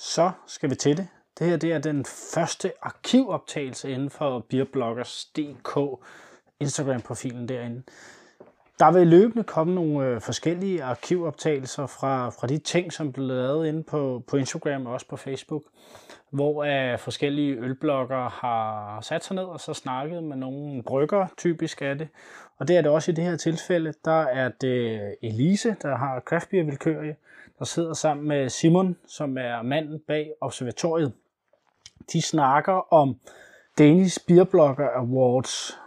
så skal vi til det. Det her det er den første arkivoptagelse inden for beerbloggers.dk, Instagram-profilen derinde. Der vil løbende komme nogle øh, forskellige arkivoptagelser fra, fra de ting, som blev lavet inde på, på Instagram og også på Facebook, hvor uh, forskellige ølbloggere har sat sig ned og så snakket med nogle brygger, typisk af det. Og det er det også i det her tilfælde. Der er det Elise, der har Craft der sidder sammen med Simon, som er manden bag observatoriet. De snakker om Danish Beer Blogger Awards,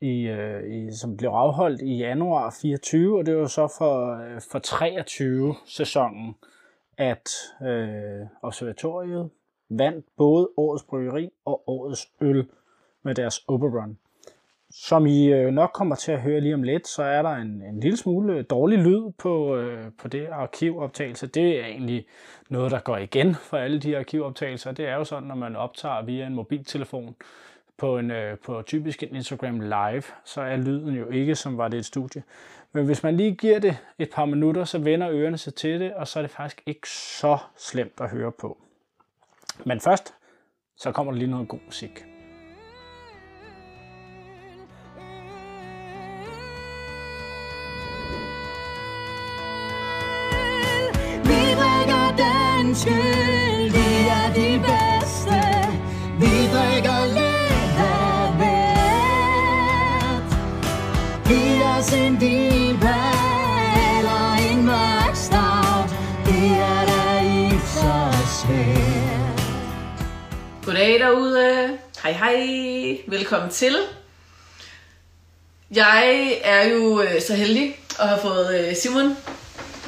i, øh, i, som blev afholdt i januar 24, og det var så for, øh, for 23 sæsonen, at øh, observatoriet vandt både årets bryggeri og årets øl med deres Oberon. Som I øh, nok kommer til at høre lige om lidt, så er der en, en lille smule dårlig lyd på, øh, på det arkivoptagelse. Det er egentlig noget, der går igen for alle de arkivoptagelser. Det er jo sådan, når man optager via en mobiltelefon på, en, øh, på typisk en Instagram Live, så er lyden jo ikke, som var det et studie. Men hvis man lige giver det et par minutter, så vender ørerne sig til det, og så er det faktisk ikke så slemt at høre på. Men først, så kommer der lige noget god musik. Vi drikker danske Goddag derude. Hej hej. Velkommen til. Jeg er jo øh, så heldig at have fået øh, Simon.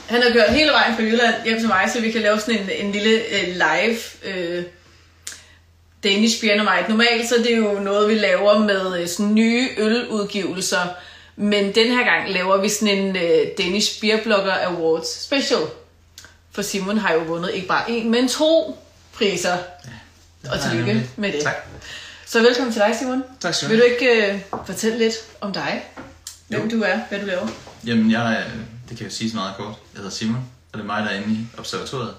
Han har kørt hele vejen fra Jylland hjem til mig, så vi kan lave sådan en, en lille øh, live øh, Danish Beer Night. Normalt så er det jo noget, vi laver med øh, sådan nye øludgivelser. Men den her gang laver vi sådan en øh, Danish Beer Blogger Awards special. For Simon har jo vundet ikke bare én, men to priser. Ja og tillykke nemlig. med det. Tak. Så velkommen til dig, Simon. Tak skal du Vil du ikke øh, fortælle lidt om dig? Hvem Jo. du er, hvad du laver? Jamen, jeg, øh, det kan jo siges meget kort. Jeg hedder Simon, og det er mig, der er inde i observatoriet.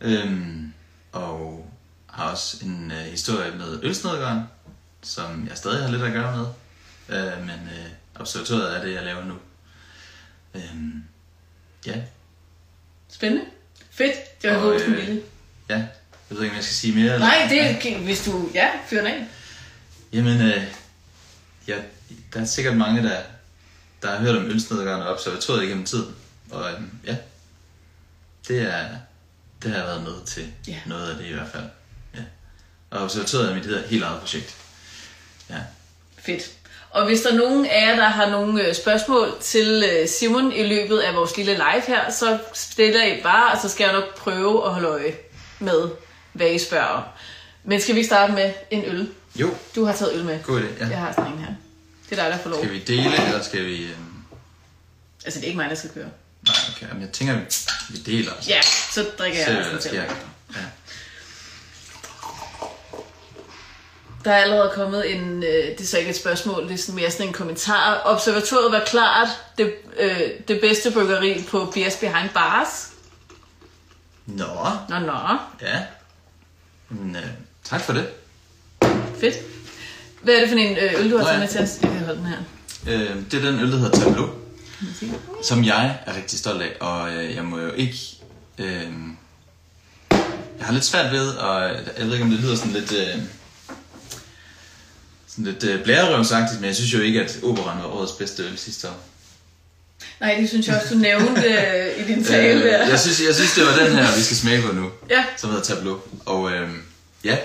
Øhm, og har også en øh, historie med ølsnedgøren, som jeg stadig har lidt at gøre med. Øh, men øh, observatoriet er det, jeg laver nu. Øhm, ja, Spændende. Fedt. Det var Og, håbet øh, ja. Jeg ved ikke, om jeg skal sige mere. eller- Nej, det er hvis du... Ja, fyr den af. Jamen, øh, ja, der er sikkert mange, der, der har hørt om ølsnedgøren og observatoriet igennem tiden. Og øhm, ja, det, er, det har jeg været med til Ja. noget af det i hvert fald. Ja. Og observatoriet er mit hedder, helt eget projekt. Ja. Fedt. Og hvis der er nogen af jer, der har nogle øh, spørgsmål til øh, Simon i løbet af vores lille live her, så stiller I bare, og så skal jeg nok prøve at holde øje med, hvad I spørger om. Men skal vi ikke starte med en øl? Jo, Du har taget øl med. god idé. Ja. Jeg har sådan en her. Det er dig, der får lov. Skal vi dele, eller skal vi... Øhm... Altså, det er ikke mig, der skal køre. Nej, okay. Jamen, jeg tænker, vi, deler. Ja, så drikker jeg selv. sker. Ja. Der er allerede kommet en, øh, det er så ikke et spørgsmål, det er sådan mere sådan en kommentar. Observatoriet var klart det, øh, det bedste bryggeri på Beers Behind Bars. Nå, Nå, nå, ja. Øh, tak for det. fedt. Hvad er det for en øh, øl, du har taget med til os? Jeg kan holde den her. Øh, det er den øl, der hedder Tableau. som jeg er rigtig stolt af, og øh, jeg må jo ikke... Øh, jeg har lidt svært ved, og jeg ved ikke, om det lyder sådan lidt... Øh, sådan lidt øh, blærerøvsagtigt, men jeg synes jo ikke, at Operan var årets bedste øl sidste år. Nej, det synes jeg også, du nævnte øh, i din tale. Øh, jeg, synes, jeg synes, det var den her, vi skal smage på nu, Ja, som hedder Tableau. Og øh, ja,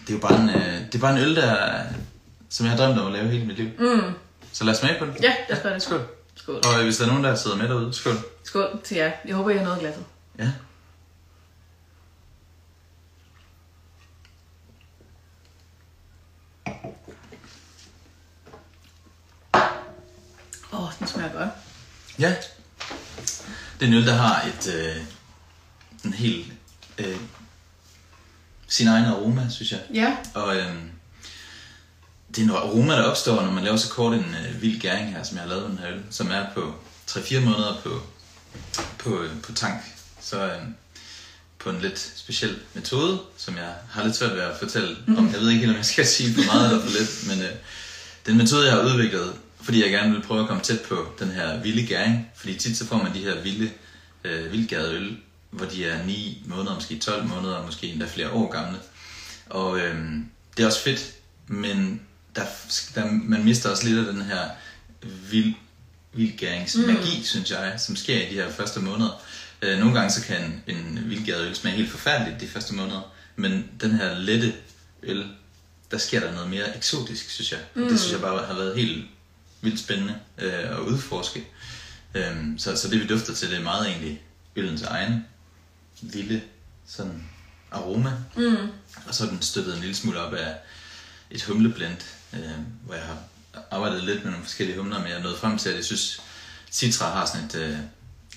det er jo bare en, øh, det er bare en øl, der, som jeg har drømt om at lave hele mit liv. Mm. Så lad os smage på den. ja, lad os gøre det. Skål. Skål. Og øh, hvis der er nogen, der sidder med derude, skål. Skål til jer. Jeg håber, I har noget glasset. Ja. Åh, oh, den smager godt. Ja. Det er en øl, der har et, øh, en helt øh, sin egen aroma, synes jeg. Ja, Og øh, det er en aroma, der opstår, når man laver så kort en øh, vild gæring her, som jeg har lavet den her øl, som er på 3-4 måneder på, på, øh, på tank. Så øh, på en lidt speciel metode, som jeg har lidt svært ved at fortælle om. Jeg ved ikke helt, om jeg skal sige for meget eller for lidt, men øh, den metode, jeg har udviklet, fordi jeg gerne vil prøve at komme tæt på den her vilde gæring. Fordi tit så får man de her vilde, øh, vildgærede øl, hvor de er 9 måneder, måske 12 måneder, måske endda flere år gamle. Og øh, det er også fedt, men der, der, man mister også lidt af den her vild, vildgæringsmagi, mm. synes jeg, som sker i de her første måneder. Øh, nogle gange så kan en vildgæret øl smage helt forfærdeligt de første måneder, men den her lette øl, der sker der noget mere eksotisk, synes jeg. Mm. Det synes jeg bare har været helt vildt spændende øh, at udforske. Øhm, så, så det vi dufter til, det er meget egentlig ølens egen lille sådan aroma. Mm. Og så er den støttet en lille smule op af et humleblend, øh, hvor jeg har arbejdet lidt med nogle forskellige humler, men jeg er nået frem til, at jeg synes, Citra har sådan et, øh,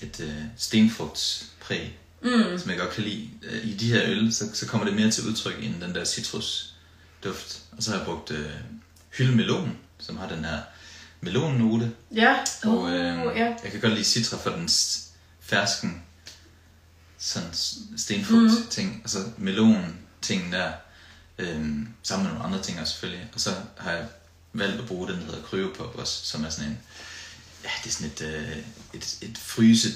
et øh, stenfrugtspræg, mm. som jeg godt kan lide. Øh, I de her øl, så, så kommer det mere til udtryk end den der citrusduft. Og så har jeg brugt øh, hyldemelon, som har den her melonnote. Ja. Og øh, Uh, ja. jeg kan godt lide citra for den fersken sådan stenfrugt Mhm. ting, og så melon ting der, øhm, sammen med nogle andre ting også selvfølgelig. Og så har jeg valgt at bruge den, der hedder Kryopop også, som er sådan en, ja, det er sådan et, øh, et, et fryse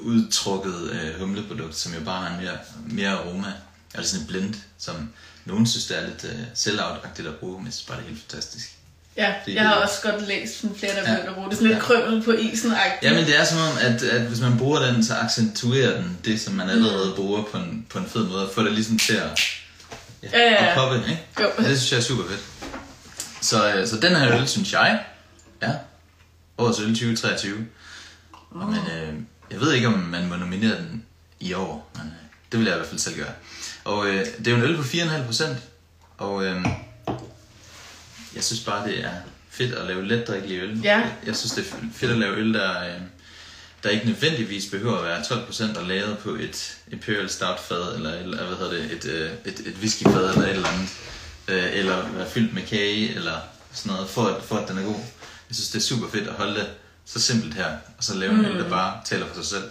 udtrukket øh, humleprodukt, som jo bare har en mere, mere aroma. Altså sådan et blend, som nogen synes, det er lidt øh, sell-out-agtigt at bruge, men jeg synes bare, det er helt fantastisk. Ja, Det- jeg har også godt læst sådan flere, der Ja. begynder at bruge det. Sådan lidt Ja. krømmel på isen -agtigt. Ja, men det er som om, at, at hvis man bruger den, så accentuerer den det, som man allerede bruger på en, på en fed måde, og får det ligesom til at, ja, Ja, ja, ja. at poppe, ikke? Jo. Og det synes jeg er super fedt. Så, øh, så den her øl, synes jeg, ja, årets øl 2023. Og men, øh, jeg ved ikke, om man må nominere den i år, men øh, det vil jeg i hvert fald selv gøre. Og øh, det er jo en øl på 4,5 procent, og øh, jeg synes bare, det er fedt at lave letdrikkelig øl. Ja. Jeg synes, det er fedt at lave øl, der, øh, der ikke nødvendigvis behøver at være 12% og lavet på et Imperial Stout fad, eller, eller hvad hedder det, et, øh, et, et whiskyfad eller et eller andet. Øh, eller være fyldt med kage, eller sådan noget, for at, for at den er god. Jeg synes, det er super fedt at holde det så simpelt her, og så lave en øl, der bare taler for sig selv.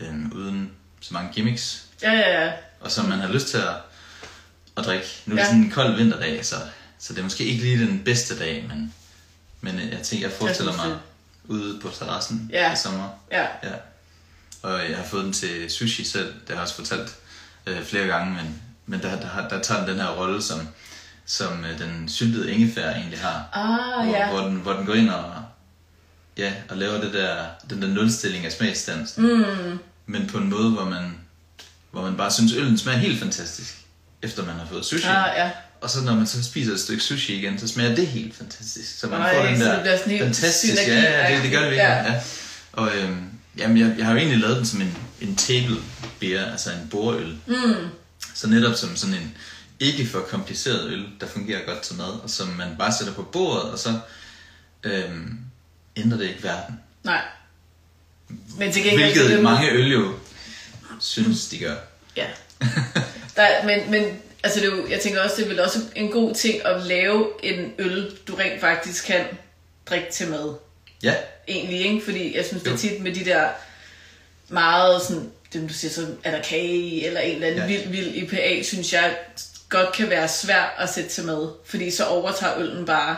Øh, uden så mange gimmicks, Ja, ja, ja. og som man har lyst til at, at drikke. Nu er det Ja. sådan en kold vinterdag, så, så det er måske ikke lige den bedste dag, men, men øh, jeg tænker, jeg forestiller synes mig ude på terrassen Ja. i sommer. Ja. Ja. Og jeg har fået den til sushi selv, det har jeg også fortalt øh, flere gange, men, men der, der, der tager den den her rolle, som, som øh, den syltede ingefær egentlig har. Ah, hvor, ja. hvor, den, hvor den går ind og, ja, og laver det der, den der nulstilling af smagsdansen. Mm. Men på en måde, hvor man, hvor man bare synes, øllen smager helt fantastisk, efter man har fået sushi. Ah, ja. Og så når man så spiser et stykke sushi igen, så smager det helt fantastisk. Så man Ej, får den der det bliver sådan helt fantastisk, synergi- ja, ja, det, det gør det virkelig. Ja. Ja. Og øhm, jamen, jeg, jeg har jo egentlig lavet den som en, en table beer, altså en bordøl. Mm. Så netop som sådan en ikke for kompliceret øl, der fungerer godt til mad, og som man bare sætter på bordet, og så øhm, ændrer det ikke verden. Nej. Men til gengæld... Hvilket mange øl jo synes, de gør. Ja. Der, men, men altså det er jo, jeg tænker også, det er vel også en god ting at lave en øl, du rent faktisk kan drikke til mad. Ja, Egentlig, ikke? Fordi jeg synes, det er tit med de der meget sådan, det du siger, så er der kage eller en eller anden Ja. vild, vild IPA, synes jeg godt kan være svært at sætte til mad. Fordi så overtager øllen bare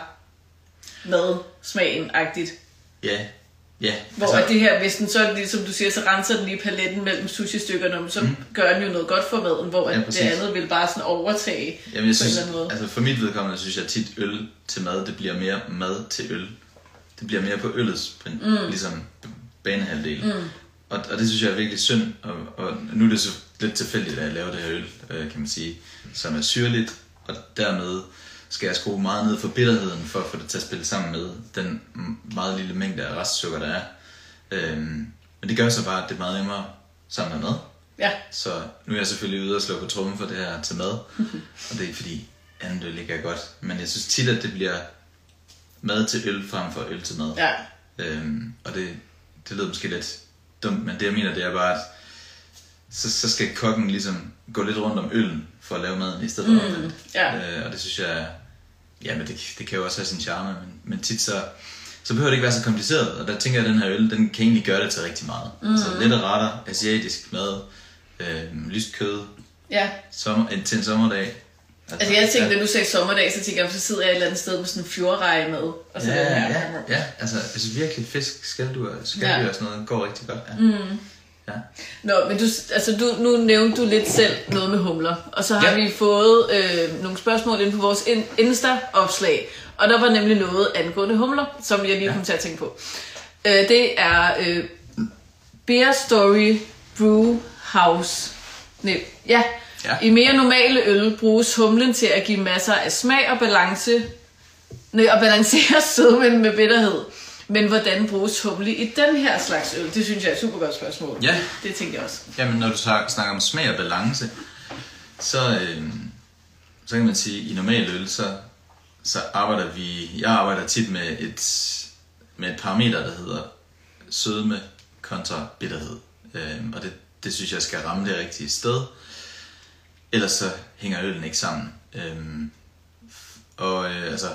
mad smagen-agtigt. ja, ja. Hvor altså, det her, hvis den så, ligesom du siger, så renser den lige paletten mellem sushi-stykkerne, så mm. gør den jo noget godt for maden, hvor Ja, det andet vil bare sådan overtage Jamen, jeg på en synes, eller anden måde. altså for mit vedkommende synes jeg tit øl til mad, det bliver mere mad til øl. Det bliver mere på øllets mm. ligesom banehalvdel. Mm. Og, og det synes jeg er virkelig synd. Og, og nu er det så lidt tilfældigt, at jeg laver det her øl, øh, kan man sige, som er syrligt. Og dermed skal jeg skrue meget ned for bitterheden, for at få det til at spille sammen med den meget lille mængde af restsukker, der er. Øhm, men det gør så bare, at det er meget nemmere sammen med mad. Ja, Så nu er jeg selvfølgelig ude og slå på trummen for det her til mad. og det er ikke fordi andet øl ikke er godt. Men jeg synes tit, at det bliver mad til øl frem for øl til mad. ja, Øhm, og det, det lyder måske lidt dumt, men det jeg mener, det er bare, at så, så skal kokken ligesom gå lidt rundt om øllen for at lave maden, i stedet for omvendt. ja. Øh, og det synes jeg, ja, men det, det kan jo også have sin charme, men, men tit så, så behøver det ikke være så kompliceret. Og der tænker jeg, at den her øl, den kan egentlig gøre det til rigtig meget. Mm. Så lette retter, asiatisk mad, øh, lyst kød Ja, sommer, en- til en sommerdag. altså jeg tænkte, da du sagde sommerdag, så tænkte jeg, så sidder jeg et eller andet sted med sådan en fjordreje med. Og så Ja, ja, ja, altså, altså virkelig fisk, skalddyr, skalddyr Ja. og sådan noget går rigtig godt. Ja. Mm. Ja. Nå, men du, altså du, nu nævnte du lidt selv noget med humler, og så har Ja. vi fået øh, nogle spørgsmål ind på vores in- Insta-opslag, og der var nemlig noget angående humler, som jeg lige Ja. kom til at tænke på. Øh, det er øh, Beer Story Brew House. Nej, ja. Ja. I mere normale øl bruges humlen til at give masser af smag og balance, nej, og balancere sødmen med bitterhed. Men hvordan bruges humle i den her slags øl? Det synes jeg er et super godt spørgsmål. Ja. Det tænker jeg også. Jamen, når du snak- snakker om smag og balance, så, øh, så kan man sige, at i normal øl, så, så arbejder vi, jeg arbejder tit med et, med et parameter, der hedder sødme kontra bitterhed. Øh, og det, det synes jeg skal ramme det rigtige sted. Ellers så hænger øllen ikke sammen. Øh, og øh, altså,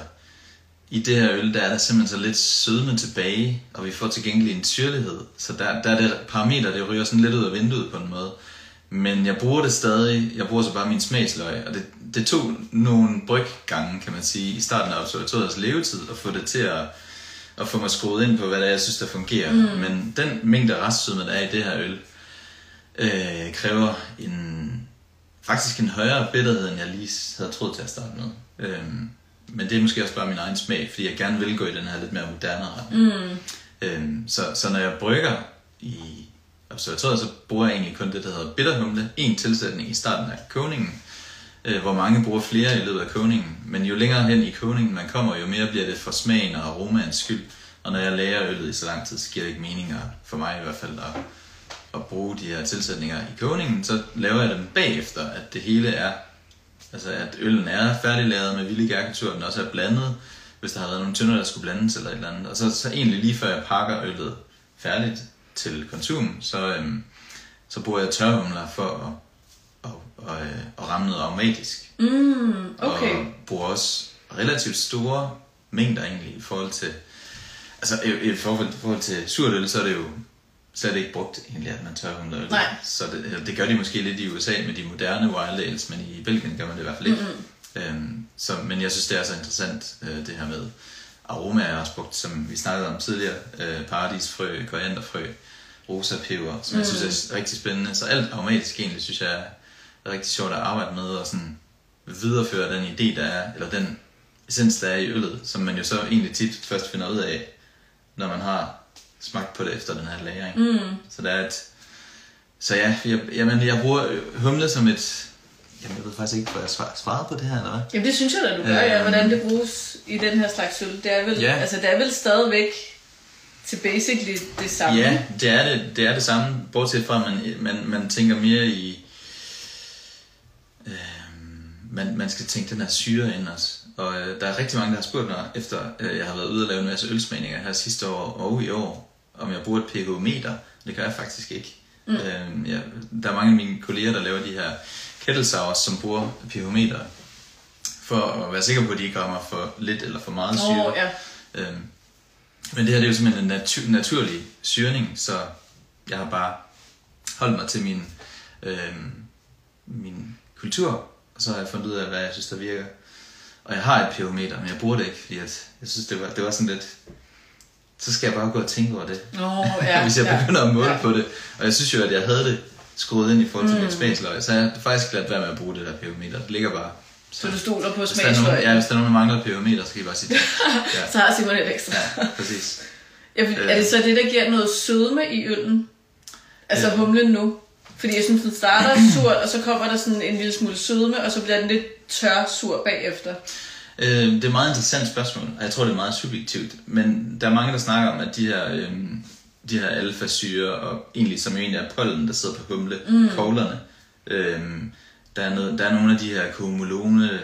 i det her øl, der er der simpelthen så lidt sødme tilbage, og vi får til gengæld en syrlighed. Så der, der er det parameter, det ryger sådan lidt ud af vinduet på en måde. Men jeg bruger det stadig, jeg bruger så bare min smagsløg, og det, det tog nogle bryggange, kan man sige, i starten af observatoriets levetid, at få det til at, at få mig skruet ind på, hvad det er, jeg synes, der fungerer. Mm. Men den mængde restsødme, der er i det her øl, øh, kræver en, faktisk en højere bitterhed, end jeg lige havde troet til at starte med. Øhm, men det er måske også bare min egen smag, fordi jeg gerne vil gå i den her lidt mere moderne retning. Mm. Øhm, så, så når jeg brygger i observatoriet, så bruger jeg egentlig kun det, der hedder bitterhumle. En tilsætning i starten af kogningen, øh, hvor mange bruger flere i løbet af kogningen. Men jo længere hen i kogningen man kommer, jo mere bliver det for smagen og aromaens skyld. Og når jeg lærer øllet i så lang tid, så giver det ikke mening, for mig i hvert fald, at, at bruge de her tilsætninger i kogningen. Så laver jeg dem bagefter, at det hele er Altså at øllen er færdiglavet med vilde gærketur, den også er blandet, hvis der har været nogle tynder, der skulle blandes eller et eller andet. Og så, så egentlig lige før jeg pakker øllet færdigt til konsum, så, øhm, så bruger jeg tørhumler for at, at, at, øh, at ramme noget aromatisk. Mm, okay. Og bruger også relativt store mængder egentlig i forhold til... Altså i, i forhold, i forhold til surt øl, så er det jo slet ikke brugt egentlig, at man tørhumler øl. Nej. Så det, det gør de måske lidt i USA med de moderne wild ales, men i Belgien gør man det i hvert fald ikke. Mm-hmm. Øhm, så, men jeg synes, det er så interessant, øh, det her med aroma er også brugt, som vi snakkede om tidligere, øh, paradisfrø, korianderfrø, rosa peber, som mm. jeg synes er rigtig spændende. Så alt aromatisk egentlig, synes jeg er rigtig sjovt at arbejde med, og sådan videreføre den idé, der er, eller den essens, der er i øllet, som man jo så egentlig tit først finder ud af, når man har smagt på det efter den her lagring. Mm. Så der er et... Så ja, jeg, jamen, jeg bruger humle som et... Jamen, jeg ved faktisk ikke, hvor jeg svar- svarede på det her, eller hvad? Jamen det synes jeg da, du gør, ja. Øhm. Hvordan det bruges i den her slags øl. Det er vel, Ja. altså, det er vel stadigvæk til basically det samme. Ja, det er det, det, er det samme, bortset fra, at man, man, man tænker mere i... Øh, man, man skal tænke den her syre ind også. Og øh, der er rigtig mange, der har spurgt mig, efter øh, jeg har været ude og lave en masse ølsmagninger her sidste år og i år, om jeg bruger et pH-meter. Det gør jeg faktisk ikke. Mm. Øh, ja, der er mange af mine kolleger, der laver de her kettle sours, som bruger pH-meter for at være sikker på, at de ikke rammer for lidt eller for meget syre. Åh, ja. Øhm, men det her det er jo simpelthen en natu- naturlig syrning, så jeg har bare holdt mig til min, øhm, min kultur, og så har jeg fundet ud af, hvad jeg synes, der virker. Og jeg har et pH-meter, men jeg bruger det ikke, fordi at jeg synes, det var, det var sådan lidt... Så skal jeg bare gå og tænke over det, Nå, ja, hvis jeg ja. begynder at måle Ja. på det. Og jeg synes jo, at jeg havde det skruet ind i forhold til mm. mit smagsløg, så jeg har faktisk ladt være med at bruge det der pH-meter. Det ligger bare... Så du stoler på smagsløg. ja, hvis der er nogen, der mangler pH-meter, så kan I bare sige det. Ja, Så har Simon et ekstra. ja præcis. Ja, for- er det så det, der giver noget sødme i øllen? Altså Øh. humlen nu? Fordi jeg synes, den starter surt, og så kommer der sådan en lille smule sødme, og så bliver den lidt tør sur bagefter. Øh, det er et meget interessant spørgsmål, og jeg tror, det er meget subjektivt. Men der er mange, der snakker om, at de her, øh, de her alfasyre, og egentlig som egentlig er pollen, der sidder på humle, mm. koglerne, øh, der, er noget, der er nogle af de her komolone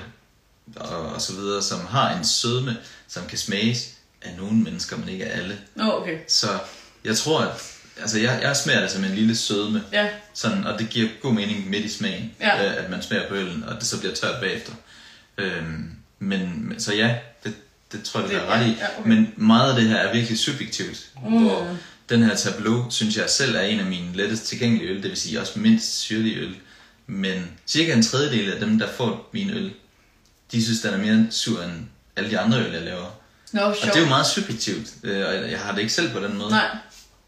og, og så videre, som har en sødme, som kan smages af nogle mennesker, men ikke af alle. Oh, okay. Så jeg tror, at altså jeg, jeg smager det som en lille sødme, Ja. sådan, og det giver god mening midt i smagen, Ja. øh, at man smager på øllen, og det så bliver tørt bagefter. Øhm, men, så ja, det, det tror jeg, du Det- har ret i. ja, okay. Men meget af det her er virkelig subjektivt, mm. hvor den her tableau, synes jeg selv er en af mine lettest tilgængelige øl, det vil sige også mindst syrlige øl. Men cirka en tredjedel af dem, der får min øl, de synes, den er mere sur end alle de andre øl, jeg laver. Nå, Og sjovt. det er jo meget subjektivt, øh, og jeg- har det ikke selv på den måde. Nej.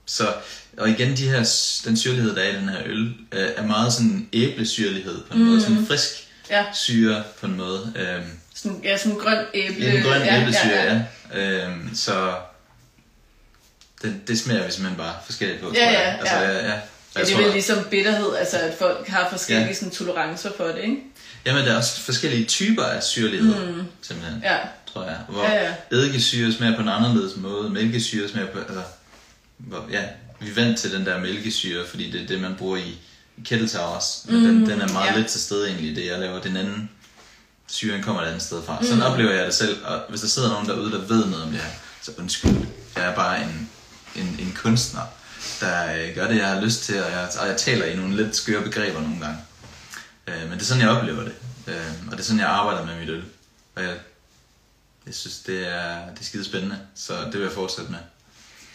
Så, og igen, de her, den syrlighed, der er i den her øl, øh, er meget sådan æblesyrlighed på en mm. måde. Sådan en frisk Ja. syre på en måde. Øhm, Sådan, ja, sådan en grøn æble. en grøn ja, æblesyre, ja, ja. ja. Øhm, så det, det smager vi simpelthen bare forskelligt på, Ja, tror ja, jeg. Altså, ja. ja, ja. Ja, det er vel ligesom bitterhed, altså at folk har forskellige Ja. sådan, tolerancer for det, ikke? Jamen, der er også forskellige typer af syrlighed, mm. simpelthen, Ja. tror jeg. Hvor Ja, ja. eddikesyre smager på en anderledes måde, mælkesyre smager på... Altså, hvor, ja, vi er vant til den der mælkesyre, fordi det er det, man bruger i, kettle towers. Men den, den er meget ja. lidt til stede egentlig, det jeg laver. Den anden syren kommer et andet sted fra. Sådan oplever jeg det selv, og hvis der sidder nogen derude, der ved noget om det her, så undskyld. Jeg er bare en, en, en kunstner, der øh, gør det, jeg har lyst til, og jeg, og jeg taler i nogle lidt skøre begreber nogle gange. Øh, men det er sådan, jeg oplever det. Øh, og det er sådan, jeg arbejder med mit øl. Og jeg, jeg synes, det er, det er skide spændende, så det vil jeg fortsætte med.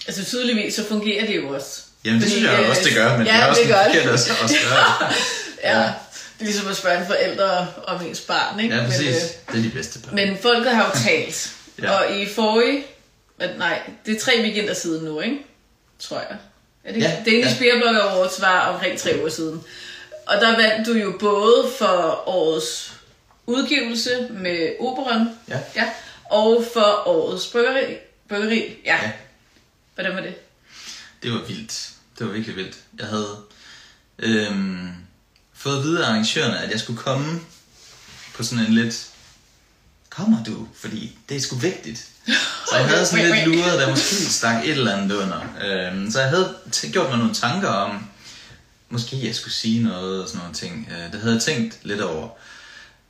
Altså tydeligvis, så fungerer det jo også. Jamen, det Fordi, synes jeg øh, også, det gør, men ja, det er også det gør det. forkert også, også gøre det. Ja, det er ligesom at spørge en forældre om ens barn, ikke? Ja, Men, præcis. øh, Det er de bedste børn. Men folket har jo talt. Ja. Og i forrige... Men nej, det er tre weekender siden nu, ikke? Tror jeg. Er det Ja, Danish ja. Beer Blogger Awards var omkring tre uger siden. Og der vandt du jo både for årets udgivelse med Operon, Ja. ja og for årets bryggeri. bryggeri. Ja. Ja. ja. Hvordan var det? Det var vildt. Det var virkelig vildt. Jeg havde øhm, fået at vide af arrangørerne, at jeg skulle komme på sådan en lidt... Kommer du? Fordi det er sgu vigtigt. Så jeg havde sådan lidt luret, der måske stak et eller andet under. Øhm, så jeg havde t- gjort mig nogle tanker om, måske jeg skulle sige noget og sådan nogle ting. Øh, det havde jeg tænkt lidt over.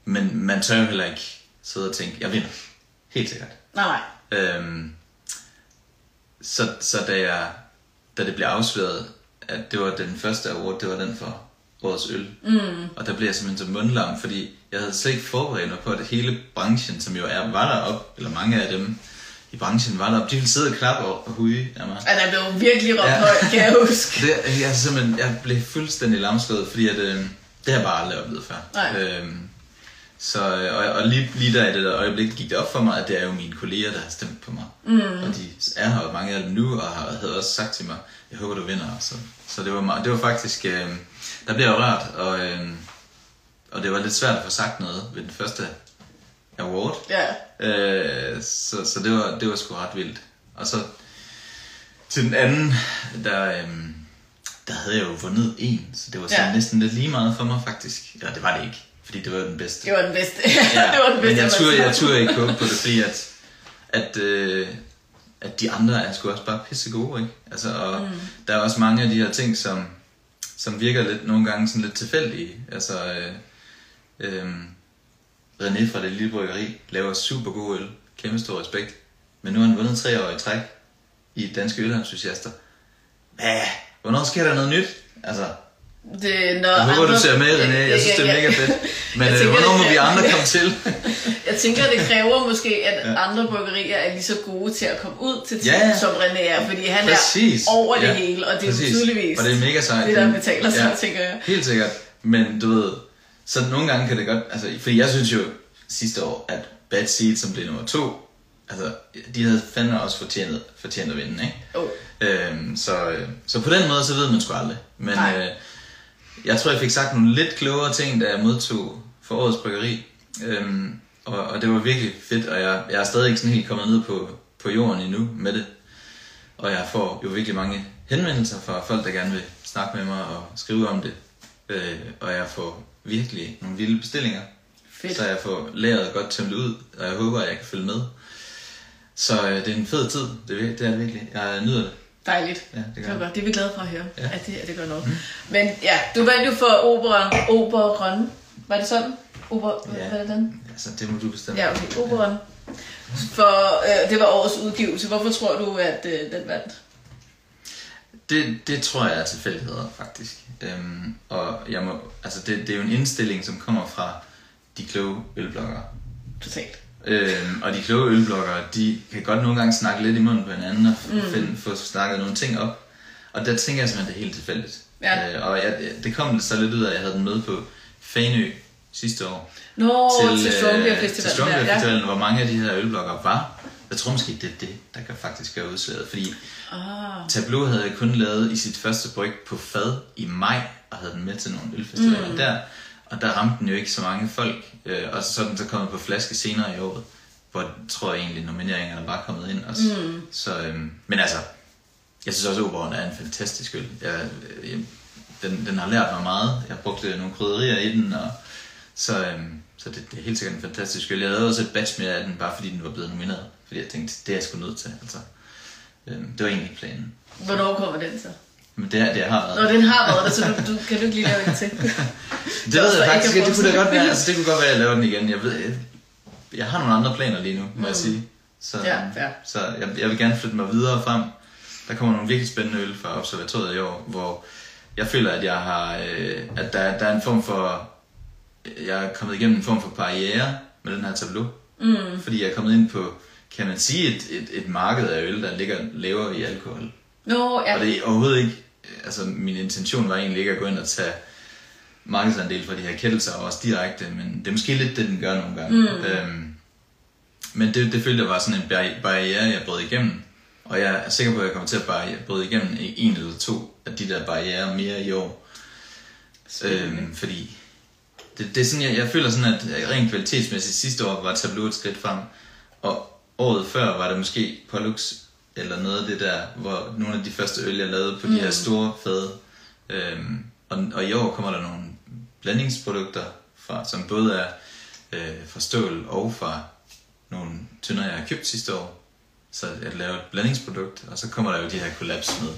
Men man tør jo heller ikke sidde og tænke, jeg vinder. Helt sikkert. Nej, nej. Øhm, så, så da, jeg, da det blev afsløret, at det var den første award, det var den for årets øl. Mm. Og der blev jeg simpelthen så mundlam, fordi jeg havde slet ikke forberedt mig på, at hele branchen, som jo er, var deroppe, eller mange af dem i branchen var deroppe, de ville sidde og klappe og, og huge af mig. Ja, der blev virkelig råbt Ja. højt, kan jeg huske. Det, jeg, simpelthen, jeg blev fuldstændig lamslået, fordi at, øh, det har jeg bare aldrig oplevet før. Nej. Øhm, så, øh, og, og lige, lige der i det der øjeblik gik det op for mig, at det er jo mine kolleger, der har stemt på mig. Mm. Og de er her, og mange af dem nu, og har, havde også sagt til mig, jeg håber, du vinder. Så, så det, var meget, det var faktisk, øh, der blev jeg rørt, og, øh, og det var lidt svært at få sagt noget ved den første award. Ja. Øh, så så det, var, det var sgu ret vildt. Og så til den anden, der, øhm, der havde jeg jo vundet en, så det var sådan Ja. næsten lidt lige meget for mig faktisk. Ja, det var det ikke, fordi det var den bedste. Det var den bedste. Ja, det var den bedste. men jeg turde, jeg turde ikke håbe på det, fordi at, at, øh, at de andre er sgu også bare pisse gode, ikke? Altså, og mm. der er også mange af de her ting, som, som virker lidt nogle gange sådan lidt tilfældige. Altså, øh, øh, René fra det lille bryggeri laver super god øl. Kæmpe stor respekt. Men nu har han vundet tre år i træk i Danske Ølentusiaster. Hvad? Hvornår sker der noget nyt? Altså, Det, når jeg håber, andre- du ser med, René. Jeg synes, det er mega fedt. Men øh, hvornår må vi andre komme til? Jeg tænker, det kræver måske, at ja. andre bryggerier er lige så gode til at komme ud til tiden, Ja, som René er, fordi han Præcis. er over det Ja, hele, og det er præcis. jo tydeligvis Og det er mega sejt. det, der betaler sig, Ja. tænker jeg. Helt sikkert. Men du ved, så nogle gange kan det godt, altså, fordi jeg synes jo sidste år, at Bad Seed, som blev nummer to, altså, de havde fandme også fortjent, fortjent at vinde, ikke? Oh. Øhm, så, øh, så på den måde, så ved man sgu aldrig. Men Nej. øh, jeg tror, jeg fik sagt nogle lidt klogere ting, da jeg modtog for årets bryggeri. Øhm, og, og det var virkelig fedt, og jeg, jeg er stadig ikke sådan helt kommet ned på, på jorden endnu med det. Og jeg får jo virkelig mange henvendelser fra folk, der gerne vil snakke med mig og skrive om det. Øh, og jeg får virkelig nogle vilde bestillinger. Fedt. Så jeg får læret godt tømt ud, og jeg håber, at jeg kan følge med. Så øh, det er en fed tid, det, det er det virkelig. Jeg nyder det. Dejligt. Ja, det det, gør jeg. godt. det er vi glade for at høre, Ja. at, det, at det gør noget. Mm. Men ja, du vandt jo for Operon. Operon. Var det sådan? Oper, Ja. ja. Hvad er det den? Altså, det må du bestemme. Ja, okay. Operon. For øh, det var årets udgivelse. Hvorfor tror du, at øh, den vandt? Det, det tror jeg er tilfældigheder, faktisk. Øhm, og jeg må, altså det, det er jo en indstilling, som kommer fra de kloge ølbloggere. Totalt. Øhm, og de kloge ølbloggere, de kan godt nogle gange snakke lidt i munden på hinanden og mm. finde, få snakket nogle ting op. Og der tænker jeg simpelthen, det er helt tilfældigt. Ja. Øh, og jeg, det kom så lidt ud af, at jeg havde den med på Fanø sidste år. Nå, til, til øh, Strongbeer til. Strongbeer der, ja. Festivalen, hvor mange af de her ølblokker var. Jeg tror måske, det er det, der kan faktisk gøre udslaget. Fordi Ah. Tableau havde jeg kun lavet i sit første bryg på fad i maj, og havde den med til nogle ølfestivaler mm. der. Og der ramte den jo ikke så mange folk. Øh, og så er den så kommet på flaske senere i året, hvor tror jeg egentlig nomineringerne var kommet ind også. Mm. Så, øhm, men altså, jeg synes også, at Oberon er en fantastisk øl. Jeg, øh, den, den har lært mig meget. Jeg brugte nogle krydderier i den, og så, øhm, så det, det er helt sikkert en fantastisk øl. Jeg lavede også et batch mere af den, bare fordi den var blevet nomineret. Fordi jeg tænkte, det er jeg sgu nødt til. Altså, øhm, det var egentlig planen. Hvornår kommer den så? Men det, det har været. Nå, den har været der, så du, du, kan du ikke lige lave en til? Det ved jeg faktisk ikke Det kunne da godt være, altså, det kunne godt være, at jeg laver den igen. Jeg ved, jeg, jeg har nogle andre planer lige nu, må jeg sige. Så, Mm. Ja, fair. så jeg, jeg vil gerne flytte mig videre frem. Der kommer nogle virkelig spændende øl fra observatoriet i år, hvor jeg føler, at jeg har, øh, at der, der er en form for, jeg er kommet igennem en form for barriere med den her tableau. Mm. Fordi jeg er kommet ind på, kan man sige, et, et, et marked af øl, der ligger lavere i alkohol. Nå, ja. Og det er overhovedet ikke, altså min intention var egentlig ikke at gå ind og tage markedsandel fra de her kettelser også direkte, men det er måske lidt det, den gør nogle gange. Mm. Øhm, men det, det følte jeg var sådan en barri- barriere, jeg brød igennem. Og jeg er sikker på, at jeg kommer til at bryde igennem en eller to af de der barriere mere i år. Øhm, fordi det, det er sådan, jeg, jeg føler sådan, at rent kvalitetsmæssigt sidste år var Tableau et skridt frem. Og året før var det måske Pollux eller noget af det der, hvor nogle af de første øl, jeg lavede på mm. de her store fade. Øhm, og, og i år kommer der nogle blandingsprodukter, fra, som både er øh, fra stål og fra nogle tynder, jeg har købt sidste år. Så jeg laver et blandingsprodukt, og så kommer der jo de her collabs med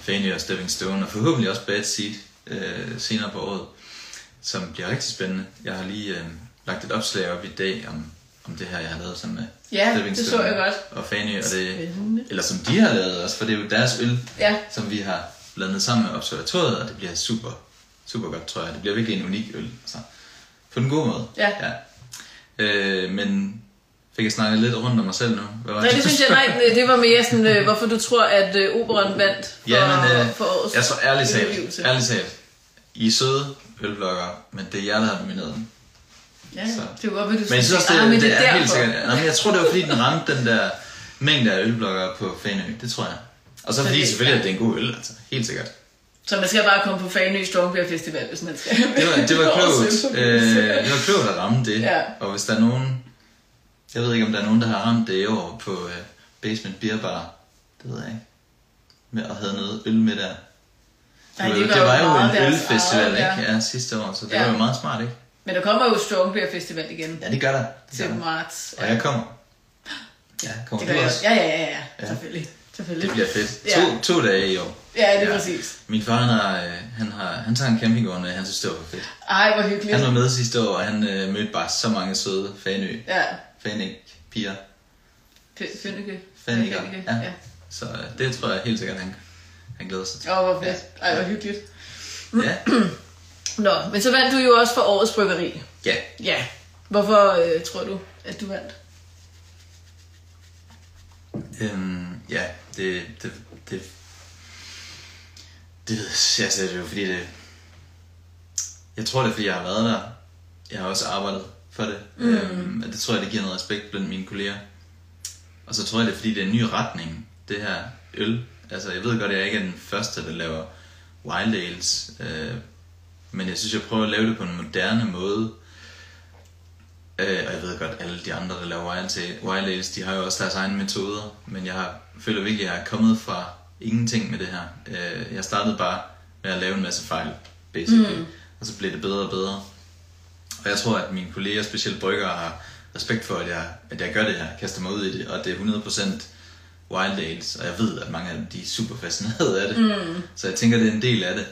Fanny og Stepping Stone, og forhåbentlig også Bad Seed øh, senere på året, som bliver rigtig spændende. Jeg har lige øh, lagt et opslag op i dag om, om det her, jeg har lavet sammen med Ja, det så jeg godt. og Fanny, og det, Spændende. eller som de har lavet også, for det er jo deres øl, Ja. som vi har blandet sammen med observatoriet, og det bliver super, super godt, tror jeg. Det bliver virkelig en unik øl. Altså, på den gode måde. Ja. ja. Øh, men fik jeg snakket lidt rundt om mig selv nu? Hvad var Nej, det synes jeg, nej, det var mere sådan, øh, hvorfor du tror, at øh, operan vandt for, Ja, men øh, for årets jeg tror ærligt talt, ærligt talt, I er søde ølbloggere, men det er jer, der har nomineret den. Ja, så. det var godt, du Men jeg synes også, det, ah, men det, det er, er helt sikkert. Nej, men jeg tror, det var fordi, den ramte den der mængde af ølbloggere på Fanø. Det tror jeg. Og så fordi det- selvfølgelig, at det er en god øl, altså. Helt sikkert. Så man skal bare komme på Fanø Strong Beer Festival, hvis man skal. Det var, det var klogt. Øh, det var klogt at ramme det. Ja. Og hvis der er nogen... Jeg ved ikke, om der er nogen, der har ramt det i år på uh, Basement Beer Bar. Det ved jeg ikke. Med at have noget øl med der. Ej, det, var, det var jo en ølfestival, ikke? Ja, sidste år, så det Ja. var jo meget smart, ikke? Men der kommer jo Strong Beer Festival igen Ja, det gør der. Det gør til der. marts. Og jeg kommer. Ja, kommer det du gør også? Ja, ja, ja, ja. Ja. Selvfølgelig. Selvfølgelig. Det bliver fedt. Ja. To, to dage i år. Ja, det er Ja. præcis. Min far, han, har, øh, han, har, han tager en campingvogn han synes, det var for fedt. Ej, hvor hyggeligt. Han var med sidste år, og han øh, mødte bare så mange søde fanø, Ja, fanik piger. Fønneke. Fønneke, Ja. Ja. Så øh, det tror jeg helt sikkert, han, han glæder sig til. Åh, hvor fedt. Ej, hvor hyggeligt. Ja. Nå, men så vandt du jo også for årets bryggeri. ja. Ja. Hvorfor øh, tror du, at du vandt? Øhm, ja, det, det, det, det ved jeg, det er jo fordi det, jeg tror det er fordi jeg har været der, jeg har også arbejdet for det, mm. øhm, og det tror jeg det giver noget respekt blandt mine kolleger, og så tror jeg det er fordi det er en ny retning, det her øl, altså jeg ved godt at jeg ikke er den første der laver wild ales, øh, men jeg synes jeg prøver at lave det på en moderne måde, Øh, og jeg ved godt, alle de andre, der laver wild, wild ales, de har jo også deres egne metoder, men jeg har, føler virkelig, at jeg er kommet fra ingenting med det her. Øh, jeg startede bare med at lave en masse fejl, basically, mm. og så blev det bedre og bedre. Og jeg tror, at mine kolleger, specielt bryggere, har respekt for, at jeg, at jeg gør det her, kaster mig ud i det, og det er 100% wild ales, og jeg ved, at mange af dem, de er super fascineret af det. Mm. Så jeg tænker, det er en del af det.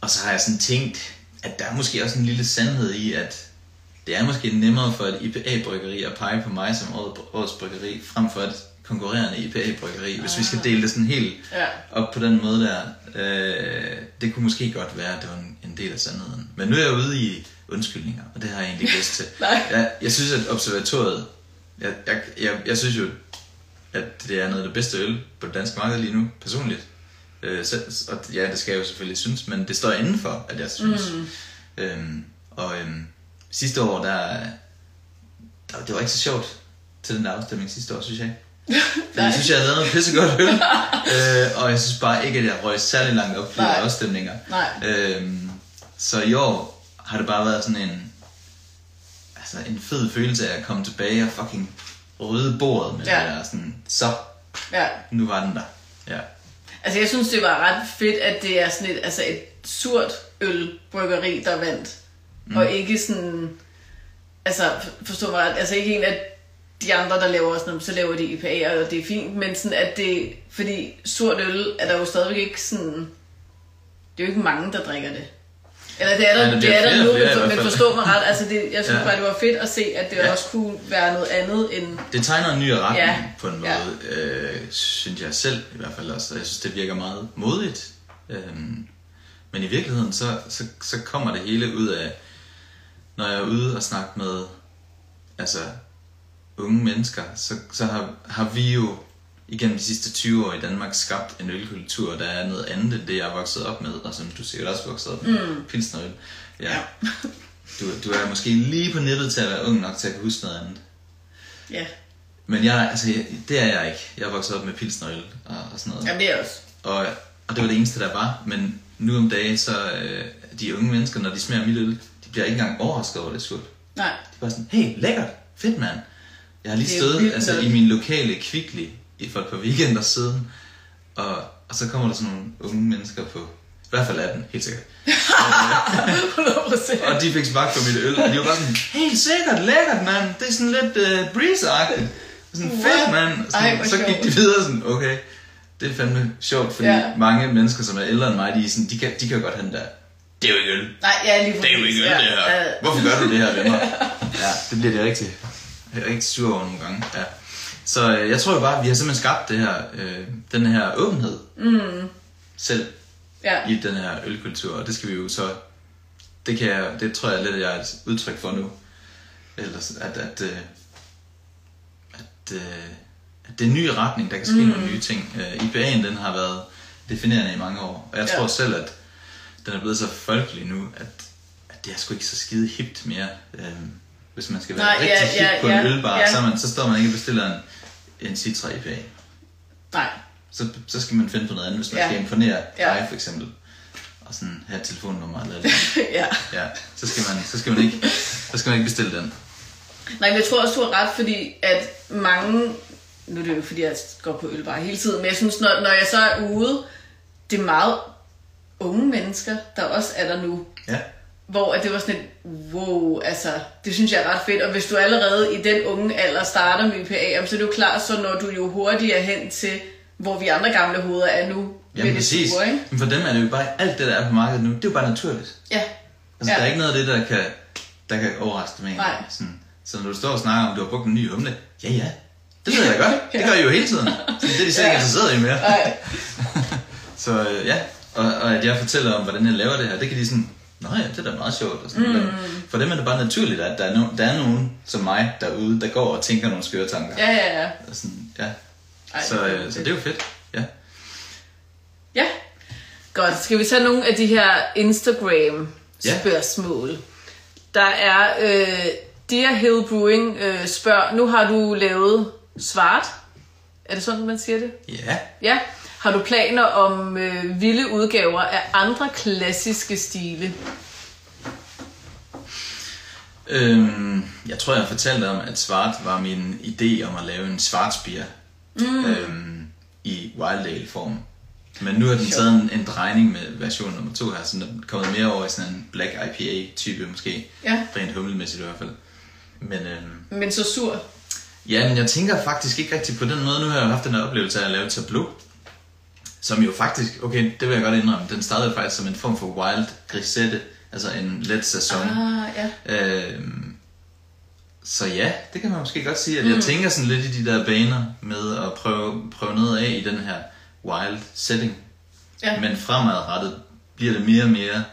Og så har jeg sådan tænkt, at der er måske også en lille sandhed i, at det er måske nemmere for et IPA-bryggeri at pege på mig som året- årets bryggeri, frem for et konkurrerende IPA-bryggeri, hvis vi skal dele det sådan helt Ja. op på den måde der. Øh, det kunne måske godt være, at det var en, en del af sandheden. Men nu er jeg ude i undskyldninger, og det har jeg egentlig lyst til. Nej. Jeg, jeg synes, at observatoriet, jeg, jeg, jeg, jeg synes jo, at det er noget af det bedste øl på det danske marked lige nu, personligt. Øh, så, og ja, det skal jeg jo selvfølgelig synes, men det står indenfor, at jeg synes. Mm. Øhm, sidste år, der, der, det var ikke så sjovt til den der afstemning sidste år, synes jeg. Fordi jeg synes, jeg havde lavet noget pissegodt øl, øh, og jeg synes bare ikke, at jeg røg særlig langt op Nej. afstemninger. Nej. Øhm, så i år har det bare været sådan en, altså en fed følelse af at komme tilbage og fucking rydde bordet med Ja. det der sådan, så Ja. nu var den der. Ja. Altså, jeg synes, det var ret fedt, at det er sådan et, altså et surt ølbryggeri, der vandt. Mm. Og ikke sådan... Altså, for- forstå mig ret, altså ikke en af de andre, der laver sådan så laver de IPA, og det er fint, men sådan at det... Fordi surt øl er der jo stadigvæk ikke sådan... Det er jo ikke mange, der drikker det. Eller det er der, der det bliver er der nu, men fald. forstå mig ret, altså det, jeg synes Ja. bare, det var fedt at se, at det Ja. også kunne være noget andet end... Det tegner en ny retning Ja. ja. på en Ja. måde, øh, synes jeg selv i hvert fald også. Og Jeg synes, det virker meget modigt. Øhm, men i virkeligheden, så, så, så kommer det hele ud af, når jeg er ude og snakke med altså, unge mennesker, så, så har, har vi jo igennem de sidste 20 år i Danmark skabt en ølkultur, der er noget andet end det, jeg er vokset op med, og som du sikkert også er vokset op med, mm. pilsnerøl. Ja. Du, du er måske lige på nippet til at være ung nok til at kunne huske noget andet. Ja, Men jeg, altså, jeg, det er jeg ikke. Jeg er vokset op med pilsnerøl og, og sådan noget. Jamen, det er også. Og, og det var det eneste, der var. Men nu om dagen, så øh, de unge mennesker, når de smager mit øl, de bliver ikke engang overrasket over, det surt. Nej. De er bare sådan, hey, lækkert, fedt mand. Jeg har lige stået altså, i min lokale kvickly i for et par weekender siden, og, og så kommer der sådan nogle unge mennesker på, i hvert fald 18, helt sikkert. 100%. Og de fik smagt på mit øl, og de var bare sådan, helt sikkert, lækkert, mand. Det er sådan lidt uh, breezer-agtigt. Sådan, fedt, mand. Ej, Sådan, hvor så gik sjovt. de videre sådan, okay, det er fandme sjovt, fordi Ja. mange mennesker, som er ældre end mig, de, er sådan, de, kan, de kan jo godt have den der, det er jo ikke øl. Nej, ja, lige Det er jo ikke øl, ja. det her. Hvorfor gør du det her ved mig? Ja, det bliver de rigtig, rigtig sur over nogle gange. Ja. Så øh, jeg tror jo bare, at vi har simpelthen skabt det her, øh, den her åbenhed mm. selv Ja. i den her ølkultur, og det skal vi jo så, det, kan jeg, det tror jeg lidt, jeg er et udtryk for nu. Ellers, at, at, øh, at, øh, at det er en ny retning, der kan ske mm. nogle nye ting. Øh, IPA'en, den har været definerende i mange år, og jeg Ja. tror selv, at den er blevet så folkelig nu, at, at det er sgu ikke så skide hipt mere. Øh, hvis man skal være Nej, rigtig ja, hip ja, på en ja, ølbar, ja. så, man, så står man ikke og bestiller en, en Citra IPA. Nej. Så, så skal man finde på noget andet, hvis man Ja. skal imponere Ja. dig for eksempel. Og sådan have et telefonnummer eller noget. ja. Ja, så skal man, så skal man ikke, så skal man ikke bestille den. Nej, men jeg tror også, du har ret, fordi at mange... Nu er det jo fordi jeg går på ølbar hele tiden, men jeg synes, når, når jeg så er ude, det er meget unge mennesker, der også er der nu. Ja. Hvor at det var sådan et, wow, altså, det synes jeg er ret fedt. Og hvis du allerede i den unge alder starter med IPA, så er det jo klart, så når du jo hurtigere hen til, hvor vi andre gamle hoveder er nu. Jamen med det præcis. sure, ikke? Men for dem er det jo bare, alt det der er på markedet nu, det er jo bare naturligt. Ja. Altså Ja. ja. der er ikke noget af det, der kan, der kan overraske dem egentlig. Nej. Sådan, så når du står og snakker om, du har brugt en ny humle, ja ja, det ved jeg da godt. Det gør I jo hele tiden. Så det er de selv ikke Ja. interesseret i mere. Nej. Så øh, ja, og, og at jeg fortæller om, hvordan jeg laver det her, det kan de sådan, Nå ja, det er da meget sjovt. Og sådan, mm. For dem er det bare naturligt, at der er, no, der er nogen som mig derude, der går og tænker nogle skøre tanker. Ja, ja, ja. Og sådan, ja. Ej, så, det er øh, så det er jo fedt. Ja. Ja. Godt. Skal vi tage nogle af de her Instagram-spørgsmål? Ja. Der er øh, Dear Hill Brewing øh, spørger, nu har du lavet svart. Er det sådan, man siger det? Ja. Ja. Har du planer om øh, vilde udgaver af andre klassiske stile? Øhm, jeg tror, jeg fortalte om, at svart var min idé om at lave en svartspier mm. øhm, i Wildale-form. Men nu har den taget en, en drejning med version nummer to her, så den er kommet mere over i sådan en Black IPA-type måske. Ja. Rent hummelmæssigt i hvert fald. Men øhm, Men så sur. ja, men jeg tænker faktisk ikke rigtig på den måde. Nu har jeg haft den her oplevelse af at lave tableau. Som jo faktisk, okay, det vil jeg godt indrømme, den startede faktisk som en form for wild grisette, altså en let sæson. Ah, ja. Øhm, så ja, det kan man måske godt sige, at jeg tænker sådan lidt i de der baner med at prøve, prøve noget af i den her wild setting. Ja. Men fremadrettet bliver det mere og mere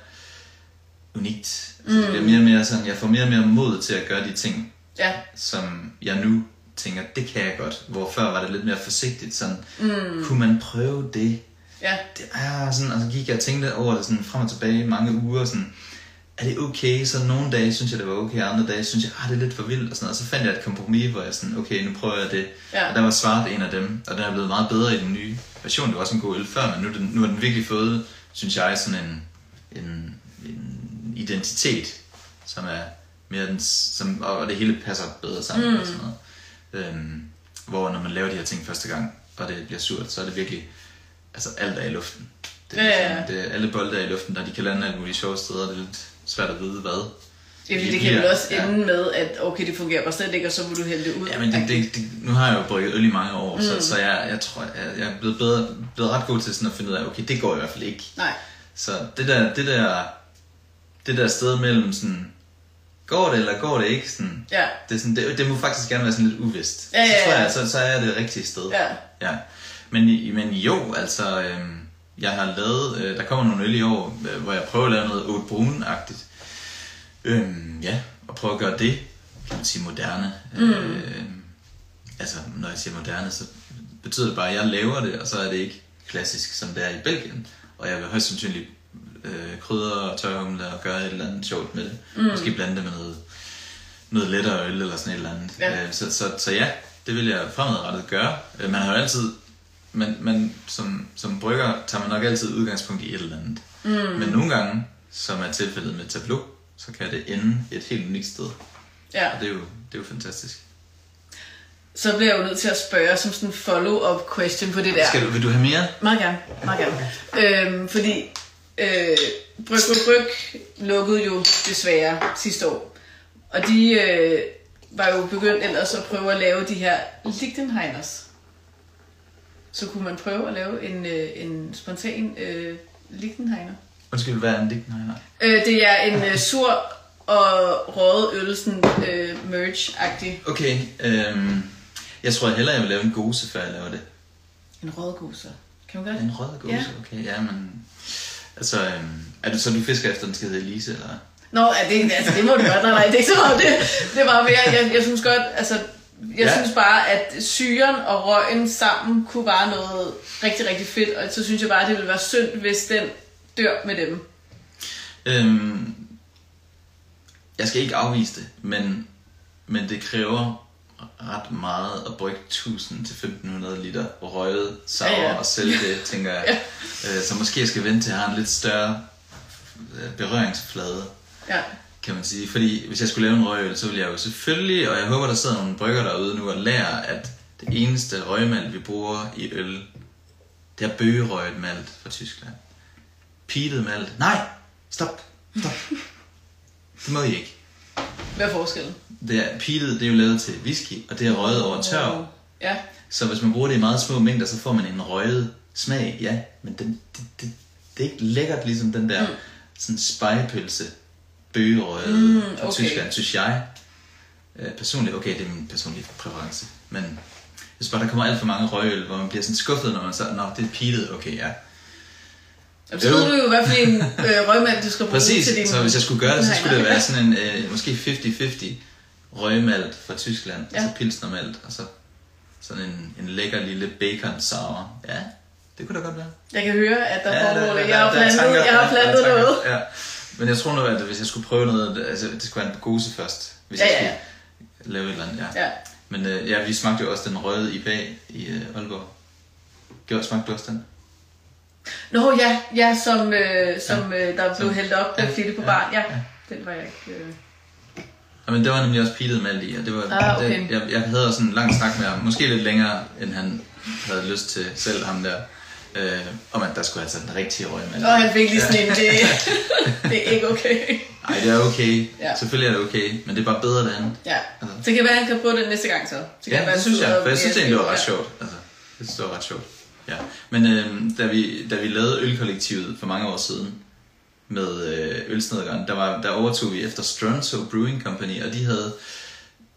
unikt. Altså, Det bliver mere og mere sådan, jeg får mere og mere mod til at gøre de ting, Ja. som jeg nu tænker, det kan jeg godt. Hvor før var det lidt mere forsigtigt, sådan, mm. kunne man prøve det? Ja. det er sådan, og så gik jeg og tænkte over det sådan frem og tilbage mange uger, sådan, er det okay? Så nogle dage synes jeg, det var okay, andre dage synes jeg, ah, det er lidt for vildt og sådan. Og så fandt jeg et kompromis, hvor jeg sådan, okay, nu prøver jeg det. Ja. Og der var svart en af dem, og den er blevet meget bedre i den nye version. Det var også en god øl før, men nu, den, nu har den virkelig fået, synes jeg, sådan en, en, en identitet, som er mere den, som, og det hele passer bedre sammen mm. og sådan noget. Øhm, hvor når man laver de her ting første gang, og det bliver surt, så er det virkelig, altså alt er i luften. Det er, Ja, ja, ja. ligesom, det er alle bolde er i luften, og de kan lande alle mulige sjove steder, og det er lidt svært at vide hvad. Ja, fordi det kan vel også Ja. ende med, at okay, det fungerer bare slet ikke, og så må du hælde det ud. Ja, men det, det, det, nu har jeg jo brygget øl i mange år, mm. så, så jeg, jeg tror, jeg, jeg er blevet, bedre, blevet ret god til sådan at finde ud af, okay, det går i hvert fald ikke. Nej. Så det der, det der, det der sted mellem sådan, går det eller går det ikke, sådan, Ja. det, er sådan, det, det må faktisk gerne være sådan lidt uvist. Ja, ja, Så tror ja. jeg, så, så er jeg det rigtige sted. Ja. ja. Men, men jo, altså, øhm, jeg har lavet, øh, der kommer nogle øl i år, øh, hvor jeg prøver at lave noget oat brun-agtigt. Øhm, ja, og prøve at gøre det, kan man sige, moderne. Mm. Øh, altså, når jeg siger moderne, så betyder det bare, at jeg laver det, og så er det ikke klassisk, som det er i Belgien. Og jeg vil højst sandsynligt øh, krydre og tørhumle og gøre et eller andet sjovt med det. Mm. Måske blande det med noget, noget lettere øl eller sådan et eller andet. Ja. Øh, så, så, så ja, det vil jeg fremadrettet gøre. Øh, man har jo altid, men, men som, som brygger tager man nok altid udgangspunkt i et eller andet. Mm. Men nogle gange, som er tilfældet med Tableau, så kan det ende et helt unikt sted. ja. Og det er jo, det er jo fantastisk. Så bliver jeg jo nødt til at spørge som sådan en follow-up question på det der. Skal du, vil du have mere? Meget gerne, meget gerne. Øhm, fordi øh, Bryg Bryg Bryg lukkede jo desværre sidste år. Og de øh, var jo begyndt ellers at prøve at lave de her Lichtenheiners. Så kunne man prøve at lave en, øh, en spontan øh, Lichtenheiner. Undskyld, hvad er en Lichtenheiner? Øh, det er en øh, sur og røget øl, sådan øh, merge-agtig. Okay, øhm, jeg tror hellere, jeg vil lave en gose, før jeg laver det. En rødgose. Kan man gøre det? En rød gose, Ja. okay, ja, men... Altså, øhm, er du, så du fisker efter, den skal hedde Elise, eller? Nå, er det, altså, det må du godt. Nej, nej, det er ikke så meget det. Det var mere, jeg, jeg synes godt, altså, jeg Ja. ja. synes bare, at syren og røgen sammen kunne være noget rigtig, rigtig fedt, og så synes jeg bare, at det ville være synd, hvis den dør med dem. Øhm, jeg skal ikke afvise det, men, men det kræver ret meget at brygge 1000-1500 liter røget sauer Ja, ja, og sælge det, tænker jeg. ja. øh, så måske jeg skal vente til, at har en lidt større øh, berøringsflade, Ja. kan man sige. Fordi hvis jeg skulle lave en røgøl, så ville jeg jo selvfølgelig, og jeg håber, der sidder nogle brygger derude nu og lærer, at det eneste røgmalt, vi bruger i øl, det er bøgerøget malt fra Tyskland. Peated malt. Nej! Stop! Stop! Det må I ikke. Hvad er forskellen? Det er, peated, det er jo lavet til whisky, og det er røget over tør. Ja. Så hvis man bruger det i meget små mængder, så får man en røget smag, ja. Men den, det, det, det er ikke lækkert, ligesom den der mm. sådan spejepølse, bøgerøget Mm, mm, fra okay. Tyskland, synes jeg. Øh, personligt, okay, det er min personlige præference. Men jeg synes bare, der kommer alt for mange røgøl, hvor man bliver sådan skuffet, når man så, nå, det er peated, okay, ja. Jamen, så ved du jo, hvad for en øh, røgmand du skal bruge Præcis, til din... så hvis jeg skulle gøre det, så skulle det være sådan en, øh, måske 50-50 røgmalt fra Tyskland, ja. Ja. og så pilsnermalt, og så sådan en, en lækker lille bacon sour. Ja, det kunne da godt være. Jeg kan høre, at der ja, foregår der- der- Jeg har der plantet, tanker- jeg har der- der plantet tanker, noget. Ja. Men jeg tror nu, at hvis jeg skulle prøve noget, altså det skulle være en gose først, hvis Ja, jeg ja, ja. skulle lave et eller andet, ja. Ja. Men øh, ja, vi smagte jo også den røde IPA i øh, Aalborg. Gjorde, smagte du også den? Nå ja, ja som, øh, som øh, der blev Som- hældt op ja, flitte på ja, barn. Ja, ja. den var jeg ikke... Øh... Men det var nemlig også pilet malt i, og det var, Ah, okay. det, jeg, jeg havde også en lang snak med ham, måske lidt længere, end han havde lyst til selv, ham der, øh, om at der skulle altså den rigtige røgmalt. Og han fik lige sådan en, det, det er ikke okay. Nej, det er okay. Ja. Selvfølgelig er det okay, men det er bare bedre det andet. Ja, så det kan være, at han kan prøve det næste gang så. så kan Ja, være, det synes jeg, for jeg og synes egentlig, det var ret sjovt. Altså, jeg synes, det var ret sjovt. Ja. Men øh, da, vi, da vi lavede Ølkollektivet for mange år siden med øh, Ølsnedgården, der, var, der overtog vi efter Stronso Brewing Company, og de havde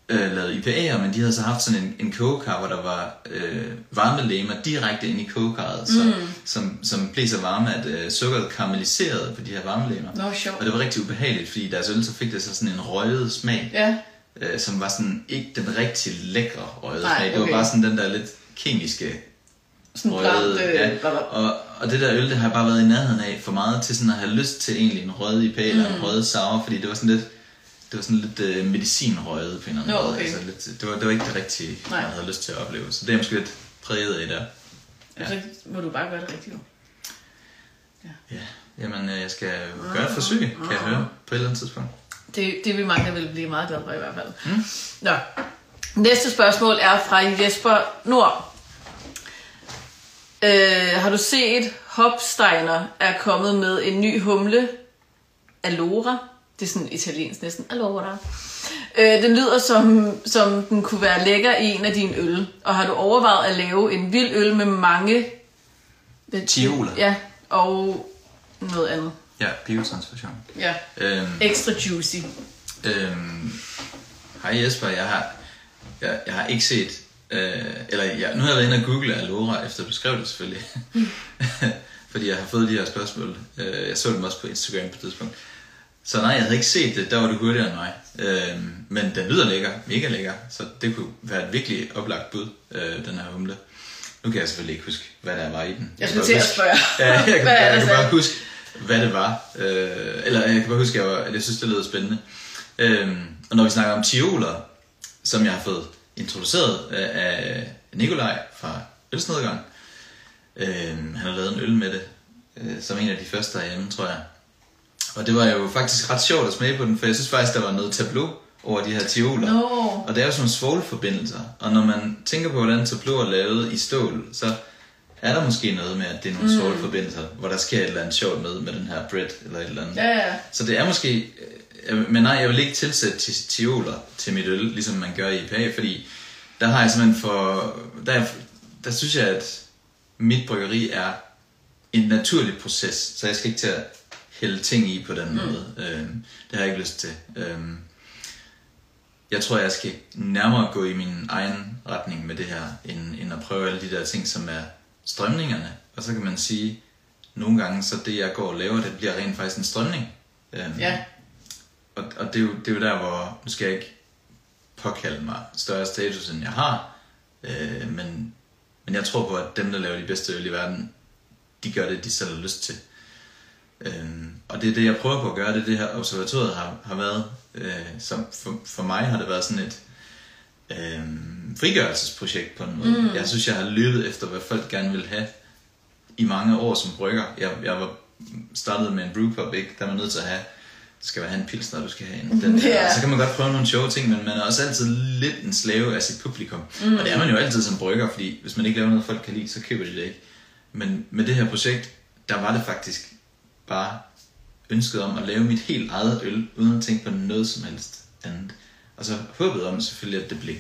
øh, lavet IPA'er, men de havde så haft sådan en, en kogekar, hvor der var øh, varmelegemer direkte ind i kogekarret, så, mm. som, som blev så varme, at øh, sukkeret karamelliserede på de her varmelegemer. Nå, sjovt. Og det var rigtig ubehageligt, fordi deres øl så fik det så sådan en røget smag Ja, øh, som var sådan ikke den rigtig lækre røde Nej, smag. Det var bare sådan den der lidt kemiske sådan røde. brændt... Øh, ja. og, og det der øl, det har jeg bare været i nærheden af for meget til sådan at have lyst til egentlig en rød IPA eller en rød sour, fordi det var sådan lidt, det var sådan lidt øh, medicinrøget på en eller anden Nå, måde. okay. Altså lidt, det, var, det var ikke det rigtige, Nej. jeg havde lyst til at opleve. Så det er måske lidt præget af der. Ja. Så må du bare gøre det rigtigt. jo. Ja, jamen øh, jeg skal gøre et forsøg, kan jeg høre, på et eller andet tidspunkt. Det, det vil mange, der vil blive meget glade for i hvert fald. Mm. Nå. Næste spørgsmål er fra Jesper Nord. Øh, har du set Hopsteiner er kommet med en ny humle? Alora. Det er sådan italiensk næsten. Alora. Øh, den lyder som, som den kunne være lækker i en af dine øl. Og har du overvejet at lave en vild øl med mange... Tioler. Ja, og noget andet. Ja, biotransfusion. Ja. Øhm, Ekstra juicy. Øhm, hej Jesper, jeg har, jeg, jeg har ikke set, øh, eller jeg, nu har jeg været inde og google Alora, efter du skrev det selvfølgelig. Fordi jeg har fået de her spørgsmål. Øh, jeg så dem også på Instagram på et tidspunkt. Så nej, jeg havde ikke set det, der var du hurtigere end mig. Øhm, men den lyder lækker, mega lækker, så det kunne være et virkelig oplagt bud, øh, den her humle. Nu kan jeg selvfølgelig ikke huske, hvad der var i den. Jeg skulle til at spørge. Ja, jeg kan, Hvad jeg der kan så? bare huske, hvad det var. Øh, eller jeg kan bare huske, at jeg, var, at jeg synes, det lød spændende. Øhm, og når vi snakker om tioler, som jeg har fået introduceret af, af Nikolaj fra Ølsnedgang, øhm, han har lavet en øl med det, øh, som en af de første derhjemme, tror jeg. Og det var jo faktisk ret sjovt at smage på den, for jeg synes faktisk, der var noget tableau over de her tioler. Nå. Og det er jo sådan nogle svovlforbindelser. Og når man tænker på, hvordan tableau er lavet i stål, så er der måske noget med, at det er nogle mm. svovlforbindelser, hvor der sker et eller andet sjovt med, med den her bread, eller et eller andet. Ja, ja. Så det er måske... øh, Men nej, jeg vil ikke tilsætte ti- tioler til mit øl, ligesom man gør i IPA, fordi der har jeg simpelthen for... Der, er- der synes jeg, at mit bryggeri er en naturlig proces, så jeg skal ikke til at hælde ting i på den mm. måde. Øhm, det har jeg ikke lyst til. Øhm, jeg tror, jeg skal nærmere gå i min egen retning med det her, end, end at prøve alle de der ting, som er strømningerne. Og så kan man sige, nogle gange, så det jeg går og laver, det bliver rent faktisk en strømning. Øhm, Ja. Og, det, er jo, det er jo der, hvor, nu skal jeg ikke påkalde mig større status, end jeg har, øh, men, men jeg tror på, at dem, der laver de bedste øl i verden, de gør det, de selv har lyst til. Øhm, og det er det, jeg prøver på at gøre, det er det her observatoriet har, har været. Øh, som for, for mig har det været sådan et øh, frigørelsesprojekt på en måde. Mm. Jeg synes, jeg har lyttet efter, hvad folk gerne vil have i mange år som brygger. Jeg, jeg var startet med en brewpub, ikke? der er man nødt til at have skal have en pilsner, du skal have en den der. Og Så kan man godt prøve nogle sjove ting, men man er også altid lidt en slave af sit publikum. Mm. Og det er man jo altid som brygger, fordi hvis man ikke laver noget, folk kan lide, så køber de det ikke. Men med det her projekt, der var det faktisk bare ønsket om at lave mit helt eget øl, uden at tænke på noget som helst andet. Og så håbet om selvfølgelig, at det blev.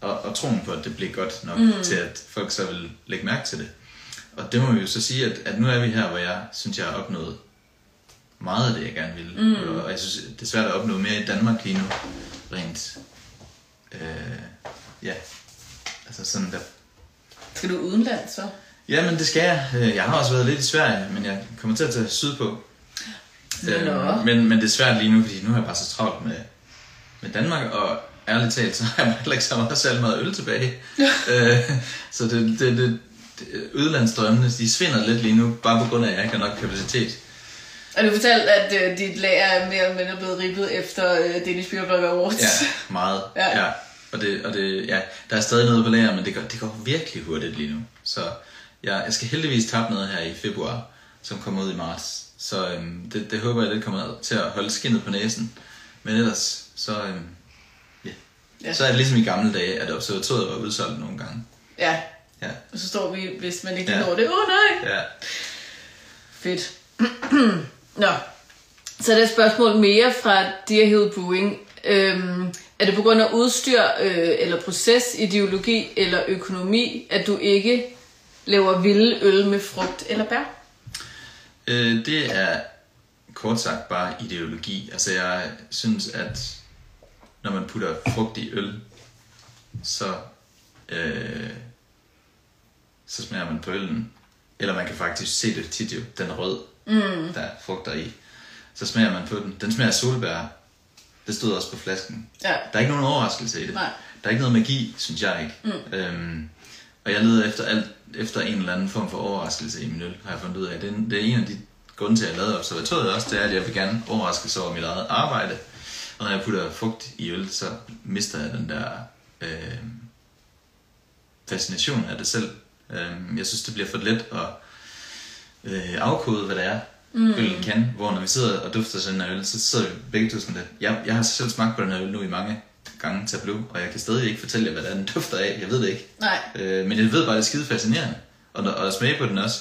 Og, og troen på, at det blev godt nok mm. til, at folk så vil lægge mærke til det. Og det må vi jo så sige, at, at nu er vi her, hvor jeg synes, jeg har opnået meget af det, jeg gerne ville. Mm. Og jeg synes, det er svært at opnå mere i Danmark lige nu. Rent, øh, ja, altså sådan der. Skal du udenlands så? Ja, men det skal jeg. Øh, Jeg har også været lidt i Sverige, men jeg kommer til at tage sydpå. Øh, men, men det er svært lige nu, fordi nu har jeg bare så travlt med, med Danmark, og ærligt talt, så har jeg heller ikke så meget særlig meget øl tilbage. øh, så det, det, det, det, udlandsdrømmene, de svinder lidt lige nu, bare på grund af, at jeg ikke har nok kapacitet. Og du fortalte, at øh, dit lager er mere eller mindre blevet ribbet efter øh, Danish Beer Awards. Ja, meget. Ja. ja. Og, det, og det, ja, der er stadig noget på lager, men det går, det går virkelig hurtigt lige nu. Så jeg, jeg skal heldigvis tabe noget her i februar, som kommer ud i marts. Så øhm, det, det håber jeg, det kommer til at holde skinnet på næsen. Men ellers, så, øhm, ja. Ja. så er det ligesom i gamle dage, at observatoriet var udsolgt nogle gange. ja. Ja, Og så står vi, hvis man ikke Ja. ja. når det. Åh oh, nej! ja. Fedt. Nå, så er et spørgsmål mere fra Dear Hill Brewing. Øhm, er det på grund af udstyr, øh, eller proces, ideologi eller økonomi, at du ikke laver vilde øl med frugt eller bær? Øh, det er kort sagt bare ideologi. Altså jeg synes, at når man putter frugt i øl, så, øh, så smager man på øllen. Eller man kan faktisk se det tit jo, den rød, mm. der er frugter i. Så smager man på den. Den smager af solbær. Det stod også på flasken. Ja. Der er ikke nogen overraskelse i det. Nej. Der er ikke noget magi, synes jeg ikke. Mm. Øhm, Og jeg leder efter, alt, efter en eller anden form for overraskelse i min øl, har jeg fundet ud af. Det er, det er en af de grunde til, at jeg lavede observatoriet også, det er, at jeg vil gerne overraskes over mit eget arbejde. Og når jeg putter frugt i øl, så mister jeg den der øh, fascination af det selv. Øh, jeg synes, det bliver for let at øh, afkode, hvad det er, mm. øllen kan. Hvor når vi sidder og dufter sådan en øl, så sidder vi begge to sådan lidt. Jeg, jeg har selv smagt på den her øl nu i mange gange tableau, og jeg kan stadig ikke fortælle jer, hvad den dufter af. Jeg ved det ikke. Nej. Øh, men jeg ved bare, at det er skide fascinerende. Og, og at smage på den også.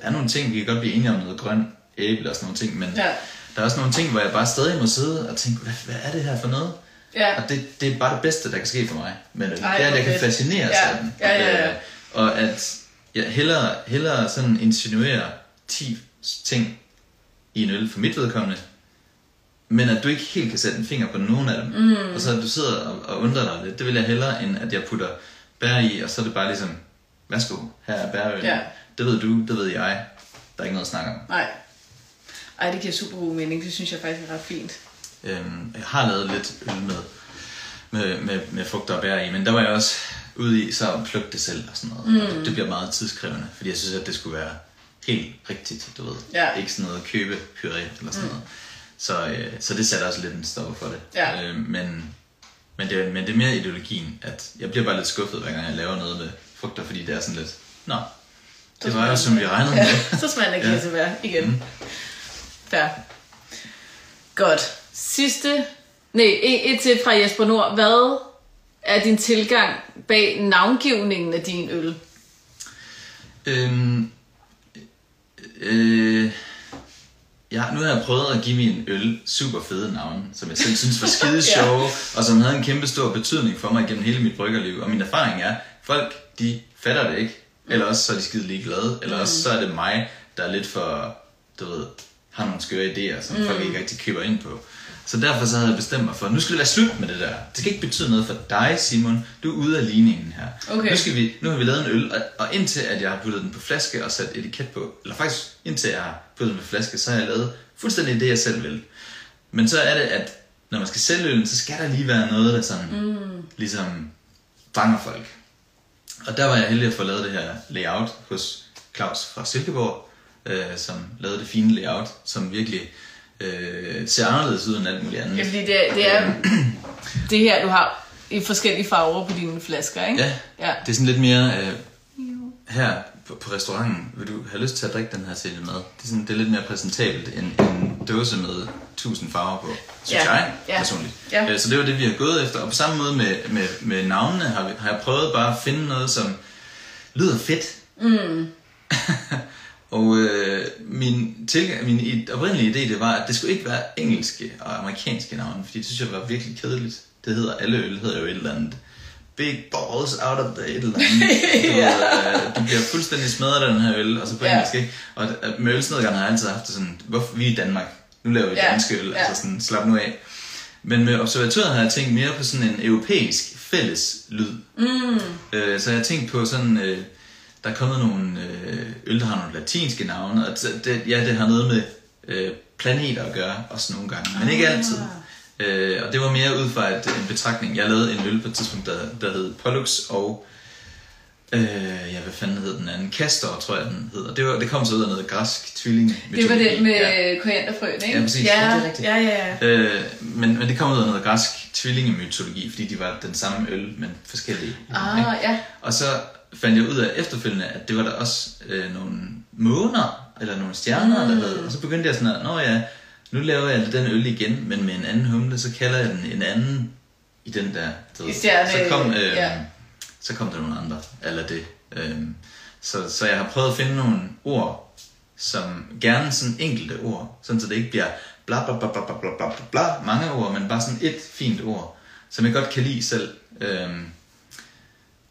Der er nogle ting, vi kan godt blive enige om noget grøn æble og sådan nogle ting, men Ja. der er også nogle ting, hvor jeg bare stadig må sidde og tænke, hvad, hvad er det her for noget? Ja. Og det, det er bare det bedste, der kan ske for mig. Men Ej, det er, at jeg kan fedt. fascineres Ja. af den. Ja, ja, ja. Øh, Og at jeg hellere, hellere sådan insinuerer 10 ting i en øl for mit vedkommende, men at du ikke helt kan sætte en finger på nogen af dem. Mm. Og så at du sidder og, og undrer dig lidt, det vil jeg hellere, end at jeg putter bær i, og så er det bare ligesom, værsgo, her er bærøl. Ja. Det ved du, det ved jeg. Der er ikke noget at snakke om. Nej. Ej, det giver super god mening. Det synes jeg faktisk er ret fint. Øhm, jeg har lavet lidt øl med, med, med, med frugt og bær i, men der var jeg også ude i så at plukke det selv og sådan noget. Mm. Og det, det bliver meget tidskrævende, fordi jeg synes, at det skulle være helt rigtigt, du ved. Ja. Ikke sådan noget købe puré eller sådan mm. noget. Så, øh, så det satte også lidt en stopper for det. Ja. Øh, men, men, det, er- men det er mere ideologien, at jeg bliver bare lidt skuffet, hver gang jeg laver noget med frugter, fordi det er sådan lidt, nå, det var jo som vi regnede med. Så smager den Ja. kirsebær igen. Mm. Fair. Godt. Sidste... Nej, et, et til fra Jesper Nord. Hvad er din tilgang bag navngivningen af din øl? Øhm, øh, ja, nu har jeg prøvet at give min øl super fede navne, som jeg selv synes var skide sjove, og som havde en kæmpe stor betydning for mig gennem hele mit bryggerliv. Og min erfaring er, folk de fatter det ikke, eller også så er de skide ligeglade, eller også så er det mig, der er lidt for, du ved, har nogle skøre idéer, som mm. folk ikke rigtig køber ind på. Så derfor så havde jeg bestemt mig for, nu skal det være slut med det der. Det skal ikke betyde noget for dig, Simon. Du er ude af ligningen her. Okay. Nu, skal vi, nu har vi lavet en øl, og, og indtil at jeg har puttet den på flaske og sat etiket på, eller faktisk indtil jeg har puttet den på flaske, så har jeg lavet fuldstændig det, jeg selv vil. Men så er det, at når man skal sælge øllen, så skal der lige være noget, der sådan, mm. ligesom fanger folk. Og der var jeg heldig at få lavet det her layout hos Claus fra Silkeborg, øh, som lavede det fine layout, som virkelig øh, ser anderledes ud end alt muligt andet. Ja, fordi det, er- det er det her, du har i forskellige farver på dine flasker, ikke? Ja, Ja. det er sådan lidt mere øh, her på, på restauranten. Vil du have lyst til at drikke den her til din mad? Det er, sådan, det er lidt mere præsentabelt end en dåse med tusind farver på, synes Ja, jeg ja, personligt. ja. Øh, Så det var det, vi har gået efter. Og på samme måde med, med, med navnene har, vi, har jeg prøvet bare at finde noget, som lyder fedt. Mm. og øh, min, tilgang, min oprindelige idé, det var, at det skulle ikke være engelske og amerikanske navne, fordi det synes jeg var virkelig kedeligt. Det hedder, alle øl hedder jo et eller andet. Big balls out of the et eller andet. Du, øh, du bliver fuldstændig smadret af den her øl, og så på Ja. engelsk, ikke? Og øh, med ølsnedgerne har jeg altid haft det sådan, hvorfor vi er i Danmark? Nu laver vi Ja. danske øl, Ja. altså sådan, slap nu af. Men med observatoriet har jeg tænkt mere på sådan en europæisk fælles lyd. Mm. Øh, så jeg har tænkt på sådan, øh, der er kommet nogle øh, øl, der har nogle latinske navne, og det, ja, det har noget med øh, planeter at gøre, også nogle gange, men ikke altid. Øh, og det var mere ud fra et, en betragtning. Jeg lavede en øl på et tidspunkt, der, der hed Pollux og Øh, ja, hvad fanden hed den anden? Castor, tror jeg, den hedder. Det, var, det kom så ud af noget græsk tvilling. Det var det med Ja. korianderfrøen, ikke? Ja, præcis. Ja, Ja, det er ja, ja. Øh, men, men det kom ud af noget græsk tvillingemytologi, fordi de var den samme øl, men forskellige. Ah, ja. Og så fandt jeg ud af efterfølgende, at det var der også øh, nogle måner, eller nogle stjerner, mm. der hed. Og så begyndte jeg sådan at, nå ja, nu laver jeg den øl igen, men med en anden humle, så kalder jeg den en anden i den der. stjerne- så kom, øh, ja. så kom der nogle andre, eller det. Øh, så, så jeg har prøvet at finde nogle ord, som gerne sådan enkelte ord, sådan så det ikke bliver bla bla bla bla bla bla bla, bla, mange ord, men bare sådan et fint ord, som jeg godt kan lide selv. Øhm,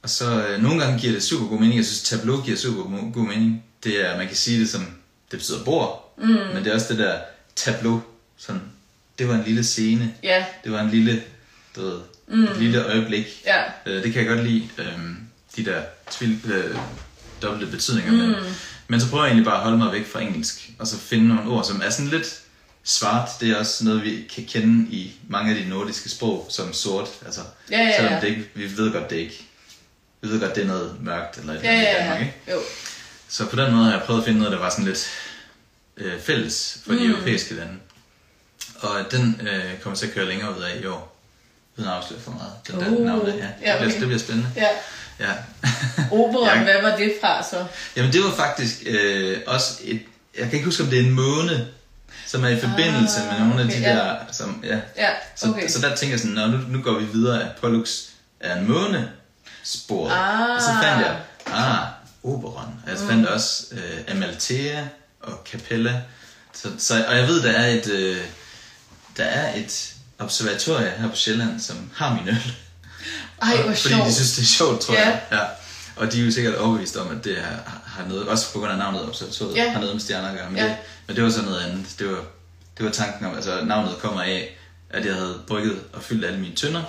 og så øh, nogle gange giver det super god mening. Jeg synes, tableau giver super go- god mening. Det er, man kan sige det som, det betyder bord, mm. men det er også det der tableau, sådan, det var en lille scene, Ja, det var en lille, du ved, mm. et lille øjeblik. ja. Øh, det kan jeg godt lide, øhm, de der tvil, øh, dobbelte betydninger. Mm. Men, men så prøver jeg egentlig bare at holde mig væk fra engelsk, og så finde nogle ord, som er sådan lidt svart. Det er også noget, vi kan kende i mange af de nordiske sprog som sort. Altså, Ja, ja, ja. Selvom det ikke, vi ved godt, det ikke Jeg ved godt, det er noget mørkt eller et Ja, eller andet ja, Danmark, ja. ikke? Jo. Så på den måde har jeg prøvet at finde noget, der var sådan lidt øh, fælles for de Mm. europæiske lande. Og den øh, kommer til at køre længere ud af i år. Uden at afsløre for meget. Den der Uh, der, ja. Det, ja, bliver, okay. det bliver spændende. Ja. Ja. Operan, Ja. hvad var det fra så? Jamen det var faktisk øh, også et... Jeg kan ikke huske, om det er en måne, som er i forbindelse Ah, med nogle af okay, de ja. der... Som, ja. Ja, Så, okay. så der tænker jeg sådan, nu, nu går vi videre, at Pollux er en måne sporet. Ah. Og så fandt jeg, ah, Oberon. Og jeg fandt også øh, Amalthea og Capella. Så, så, og jeg ved, der er et, øh, der er et observatorie her på Sjælland, som har min øl. Ej, hvor Fordi sjovt. de synes, det er sjovt, tror Ja. jeg. Ja. Og de er jo sikkert overbevist om, at det har, har noget, også på grund af navnet observatoriet, Ja. har noget med stjerner at gøre. Men, Ja. det, men det var så noget andet. Det var, det var tanken om, altså navnet kommer af, at jeg havde brygget og fyldt alle mine tønder,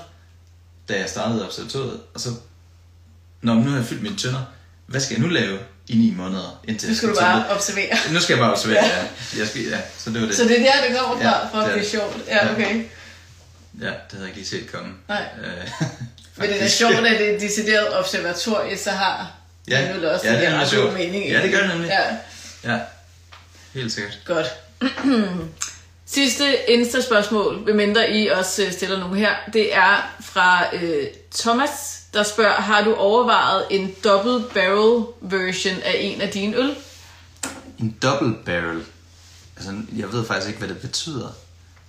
da jeg startede observatoriet. Og så, når nu har jeg fyldt mine tønder, hvad skal jeg nu lave i ni måneder? Indtil Nu skal jeg du til bare det? observere. Nu skal jeg bare observere, ja. Jeg skal, ja. Så det var det. Så det er der, det kommer fra, Ja, for at det er sjovt. Ja, Ja. okay. Ja, det havde jeg ikke lige set komme. Nej. Øh, Men det er sjovt, at det er et decideret observatorie, så har Ja, det også ja, det er ret god mening. Ja, det gør det nemlig. Ja, Ja, helt sikkert. godt. Sidste Insta-spørgsmål, medmindre I også øh, stiller nogle her, det er fra øh, Thomas, der spørger, har du overvejet en double barrel version af en af dine øl? En double barrel. Altså, jeg ved faktisk ikke, hvad det betyder.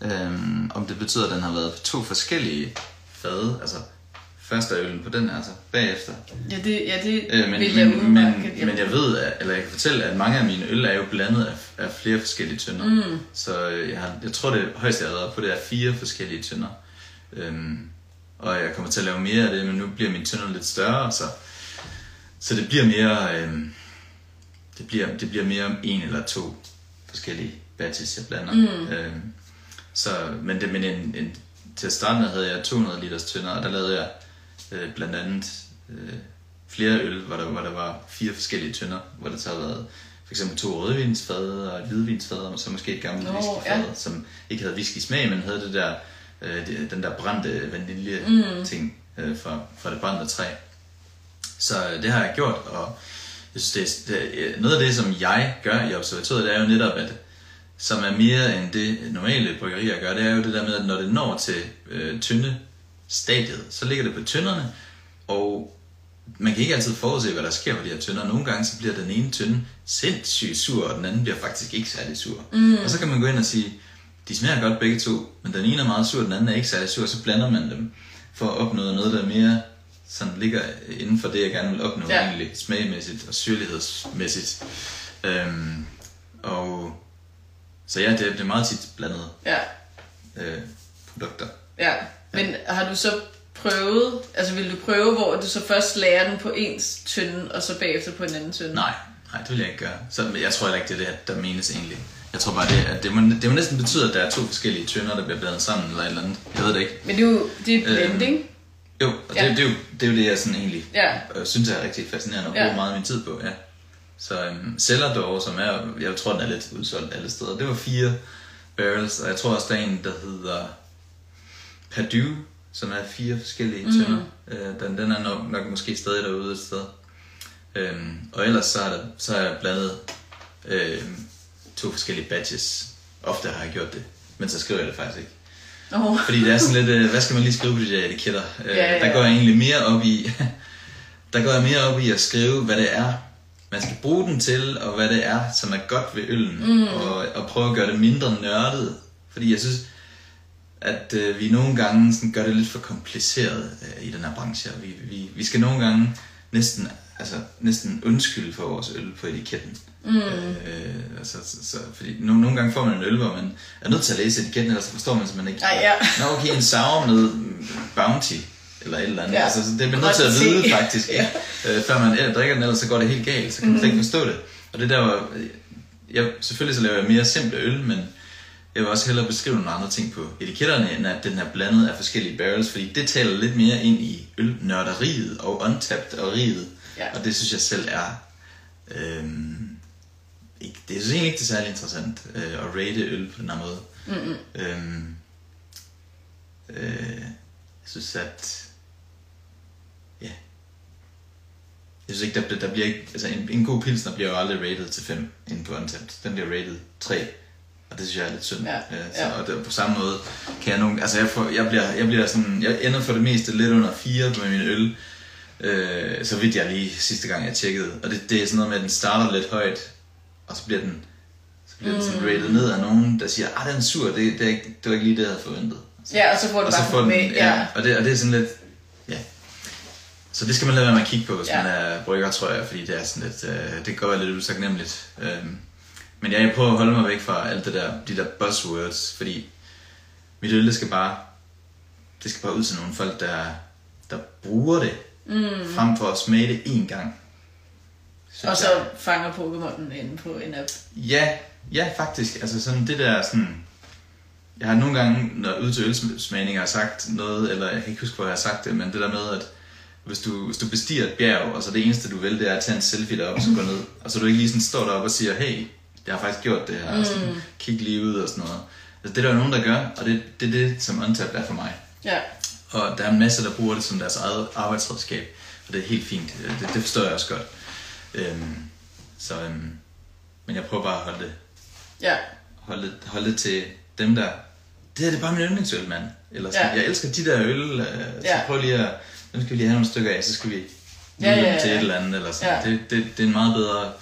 Øhm, om det betyder, at den har været på to forskellige fade. Altså, først er øllen på den her, altså bagefter. Ja, det, ja, det Øh, men, vil jeg men, men, men jeg ved, at, eller jeg kan fortælle, at mange af mine øl er jo blandet af, af flere forskellige tønder. Mm. Så øh, jeg, har, jeg tror, det højeste, jeg har været på, det er fire forskellige tønder. Øhm, og jeg kommer til at lave mere af det, men nu bliver mine tønder lidt større, så, så det bliver mere... Øhm, det bliver, det bliver mere en eller to forskellige batches, jeg blander. Mm. Øhm, så, men det, men en, en, til at starte med havde jeg 200 liters tønder, og der lavede jeg øh, blandt andet øh, flere øl, hvor der, hvor der var fire forskellige tønder, hvor der så havde været for eksempel to rødvinsfad og et hvidvinsfad, og så måske et gammelt Nå, whiskyfad, ja. som ikke havde whisky smag, men havde det der, øh, det, den der brændte vanilje mm. ting øh, fra, fra det brændte træ. Så øh, det har jeg gjort, og jeg synes, det, det, er- noget af det, som jeg gør i observatoriet, det er jo netop, at som er mere end det normale bryggerier gør, det er jo det der med, at når det når til øh, tynde stadiet, så ligger det på tynderne, og man kan ikke altid forudse, hvad der sker på de her tønder. Nogle gange så bliver den ene tynde sindssygt sur, og den anden bliver faktisk ikke særlig sur. Mm. Og så kan man gå ind og sige, de smager godt begge to, men den ene er meget sur, den anden er ikke særlig sur, så blander man dem for at opnå noget, der er mere sådan ligger inden for det, jeg gerne vil opnå Ja. egentlig, smagmæssigt og syrlighedsmæssigt. Øhm, og så ja, det, det er meget tit blandet Ja, øh, produkter. ja. Men har du så prøvet, altså vil du prøve, hvor du så først lærer den på ens tynde, og så bagefter på en anden tynde? Nej, nej, det vil jeg ikke gøre. Så jeg tror heller ikke, det er det, der menes egentlig. Jeg tror bare, det, at det, må, det må næsten betyde, at der er to forskellige tønder, der bliver blandet sammen eller et eller andet. Jeg ved det ikke. Men det er jo det er blending. Jo, og Ja. det, det, er jo, det er jo det, jeg sådan egentlig Ja. øh, synes er rigtig fascinerende og Ja. bruger meget af min tid på. Ja. Så øhm, Cellar som er, jeg tror, den er lidt udsolgt alle steder. Det var fire barrels, og jeg tror også, der er en, der hedder Purdue, som er fire forskellige Mm. tønder. Øh, den, den er nok, nok måske stadig derude et sted. Øhm, og ellers så er, der, så er jeg blandet øhm, to forskellige batches. Ofte har jeg gjort det, men så skriver jeg det faktisk ikke. Oh. Fordi det er sådan lidt, øh, hvad skal man lige skrive på de der etiketter? Øh, Ja, ja, Der går ja. jeg egentlig mere op i, der går jeg mere op i at skrive, hvad det er, man skal bruge den til, og hvad det er, som er godt ved øllen, mm. og, og prøve at gøre det mindre nørdet. Fordi jeg synes, at øh, vi nogle gange sådan, gør det lidt for kompliceret øh, i den her branche. Vi, vi, vi skal nogle gange næsten, altså, næsten undskylde for vores øl på etiketten. Mm. Øh, altså, så, så, fordi nogle, nogle gange får man en øl, hvor man er nødt til at læse etiketten, ellers forstår man simpelthen ikke. Ej, ja. Nå, okay, en sour med mm, Bounty, eller et eller andet. Ja. Altså, så det er man nødt til at vide faktisk, ja. øh, før man øh, drikker den, ellers så går det helt galt, så kan man slet ikke forstå det. Og det der var, øh, jeg, selvfølgelig så laver jeg mere simple øl, men jeg vil også hellere beskrive nogle andre ting på etiketterne, end at den er blandet af forskellige barrels, fordi det taler lidt mere ind i ølnørderiet og untapped og riget. Ja. Og det synes jeg selv er... Øhm, ikke, det synes jeg egentlig ikke, det er særlig interessant øh, at rate øl på den her måde. Mm-hmm. Øhm, øh, jeg synes, at... Ja. Jeg synes ikke, der, der bliver ikke, altså en, en god pilsner bliver jo aldrig rated til 5 inde på Untapped. Den bliver rated 3. Og det synes jeg er lidt synd. Ja, Øh, Så, ja. Og det, på samme måde kan jeg nogle, altså jeg, får, jeg, bliver, jeg bliver sådan, jeg ender for det meste lidt under 4 med min øl. Øh, så vidt jeg lige sidste gang jeg tjekkede. Og det, det er sådan noget med, at den starter lidt højt, og så bliver den, så bliver den sådan rated ned af nogen, der siger, ah, den er sur, det, det, er ikke, det var ikke lige det, jeg havde forventet. Ja, og så får du Og så bare får den, med. Ja. og, det, og det er sådan lidt, ja. Så det skal man lade være med at kigge på, hvis Ja. ja. man er brygger, tror jeg, fordi det er sådan lidt, øh, det kan godt være lidt usagnemmeligt. Øhm, men jeg prøver at holde mig væk fra alt det der, de der buzzwords, fordi mit øl, det skal bare, det skal bare ud til nogle folk, der, der bruger det, mm. frem for at smage det én gang. Synes Og så jeg. fanger Pokémonen inde på en app. Ja, ja faktisk. Altså sådan det der sådan... Jeg har nogle gange, når ud til ølsmagninger, har sagt noget, eller jeg kan ikke huske, hvor jeg har sagt det, men det der med, at hvis du, hvis du bestiger et bjerg, og så det eneste, du vil, det er at tage en selfie deroppe og så gå ned, og så du ikke lige sådan står deroppe og siger, hey, jeg har faktisk gjort det her, og sådan, kig lige ud og sådan noget. Altså, det er der jo nogen, der gør, og det, det er det, som Untapped er for mig. Ja. Og der er en masse, der bruger det som deres eget arbejdsredskab, og det er helt fint. Det, det forstår jeg også godt. Øhm, så, øhm, men jeg prøver bare at holde det Ja. holde, holde det til dem, der... Det her det er bare min yndlingsøl, mand. Eller sådan, Ja. Jeg elsker de der øl, øh, så Ja. prøv lige at... Nu skal vi lige have nogle stykker af, så skal vi Ja, ja, ja, ja, til et eller andet. Eller sådan. Ja. Det, det, det er en meget bedre...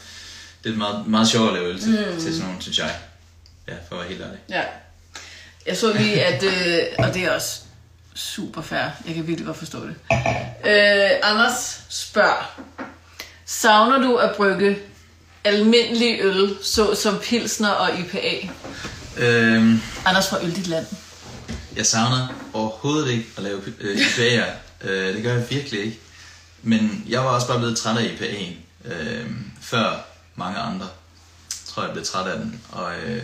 Det er meget, meget sjovere at lave øl til, mm. til sådan nogle, synes jeg. Ja, for at være helt ærlig. Ja. Jeg så lige, at... Øh, og det er også super fair. Jeg kan virkelig godt forstå det. Øh, Anders spørger. Savner du at brygge almindelig øl, såsom pilsner og IPA? Øhm, Anders fra Øl dit land. jeg savner overhovedet ikke at lave øh, IPA'er. øh, det gør jeg virkelig ikke. Men jeg var også bare blevet træt af IPA'en. Øh, før mange andre. Jeg tror, jeg blev træt af den. Og øh,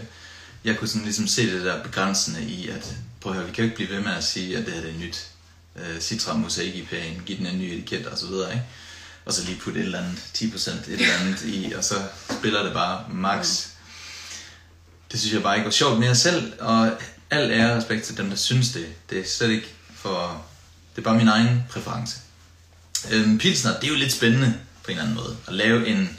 jeg kunne sådan ligesom se det der begrænsende i, at prøv at høre, vi kan jo ikke blive ved med at sige, at det her det er nyt. Øh, Citra Mosaik IPA'en, giv den en ny etiket og så videre, ikke? Og så lige putte et eller andet, 10% et eller andet i, og så spiller det bare max. Det synes jeg bare ikke var sjovt mere selv, og al ære og respekt til dem, der synes det. Det er slet ikke for... Det er bare min egen præference. Øhm, Pilsner, det er jo lidt spændende på en eller anden måde. At lave en,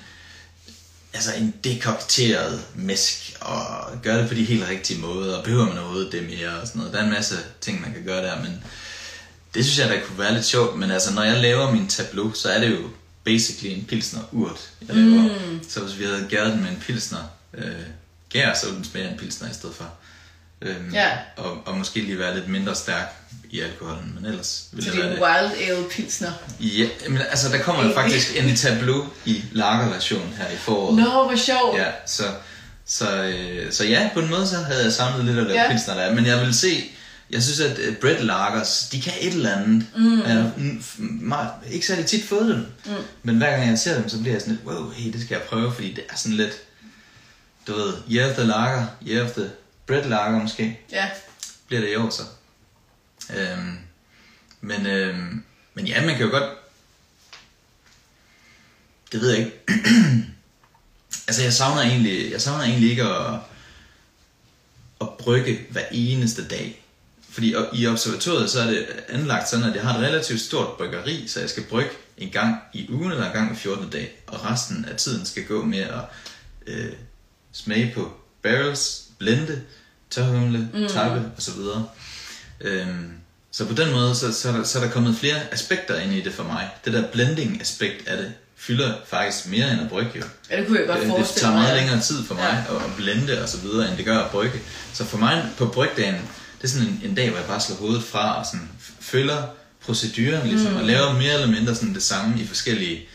altså en dekokteret mæsk, og gøre det på de helt rigtige måder, og behøver man overhovedet det mere og sådan noget. Der er en masse ting, man kan gøre der, men det synes jeg, der kunne være lidt sjovt. Men altså, når jeg laver min tableau, så er det jo basically en pilsner urt, jeg laver. Mm. Så hvis vi havde gæret den med en pilsner øh, gær, så ville den smage af en pilsner i stedet for. Øhm, Ja. og, og måske lige være lidt mindre stærk i alkoholen, men ellers ville Så det er det. wild ale pilsner. Ja, men altså der kommer jo faktisk en tableau i lagerversion her i foråret. Nå, hvor sjovt. Ja, så, så, øh, så ja, på en måde så havde jeg samlet lidt at lave ja. pilsner der, men jeg vil se, jeg synes at øh, bread lagers, de kan et eller andet. Mm. Jeg har meget, ikke særlig tit fået dem, mm. men hver gang jeg ser dem, så bliver jeg sådan lidt, wow, hey, det skal jeg prøve, fordi det er sådan lidt, du ved, year of the lager, year of the bread lager måske Ja. bliver det i år så. Øhm, men, øhm, men ja, man kan jo godt... Det ved jeg ikke. altså, jeg savner egentlig, jeg savner egentlig ikke at, at brygge hver eneste dag. Fordi i observatoriet, så er det anlagt sådan, at jeg har et relativt stort bryggeri, så jeg skal brygge en gang i ugen eller en gang hver 14. dag. Og resten af tiden skal gå med at øh, smage på barrels, blende, tørhumle, mm. tappe osv. Øhm, så på den måde, så, så, er der, så er der kommet flere aspekter ind i det for mig. Det der blending-aspekt af det fylder faktisk mere end at brygge jo. ja, det kunne jeg godt Det, forestille det tager meget mig. længere tid for mig ja. at, at blende og så videre, end det gør at brygge. Så for mig på brygdagen, det er sådan en, en dag, hvor jeg bare slår hovedet fra og sådan følger proceduren ligesom, mm. og laver mere eller mindre sådan det samme i forskellige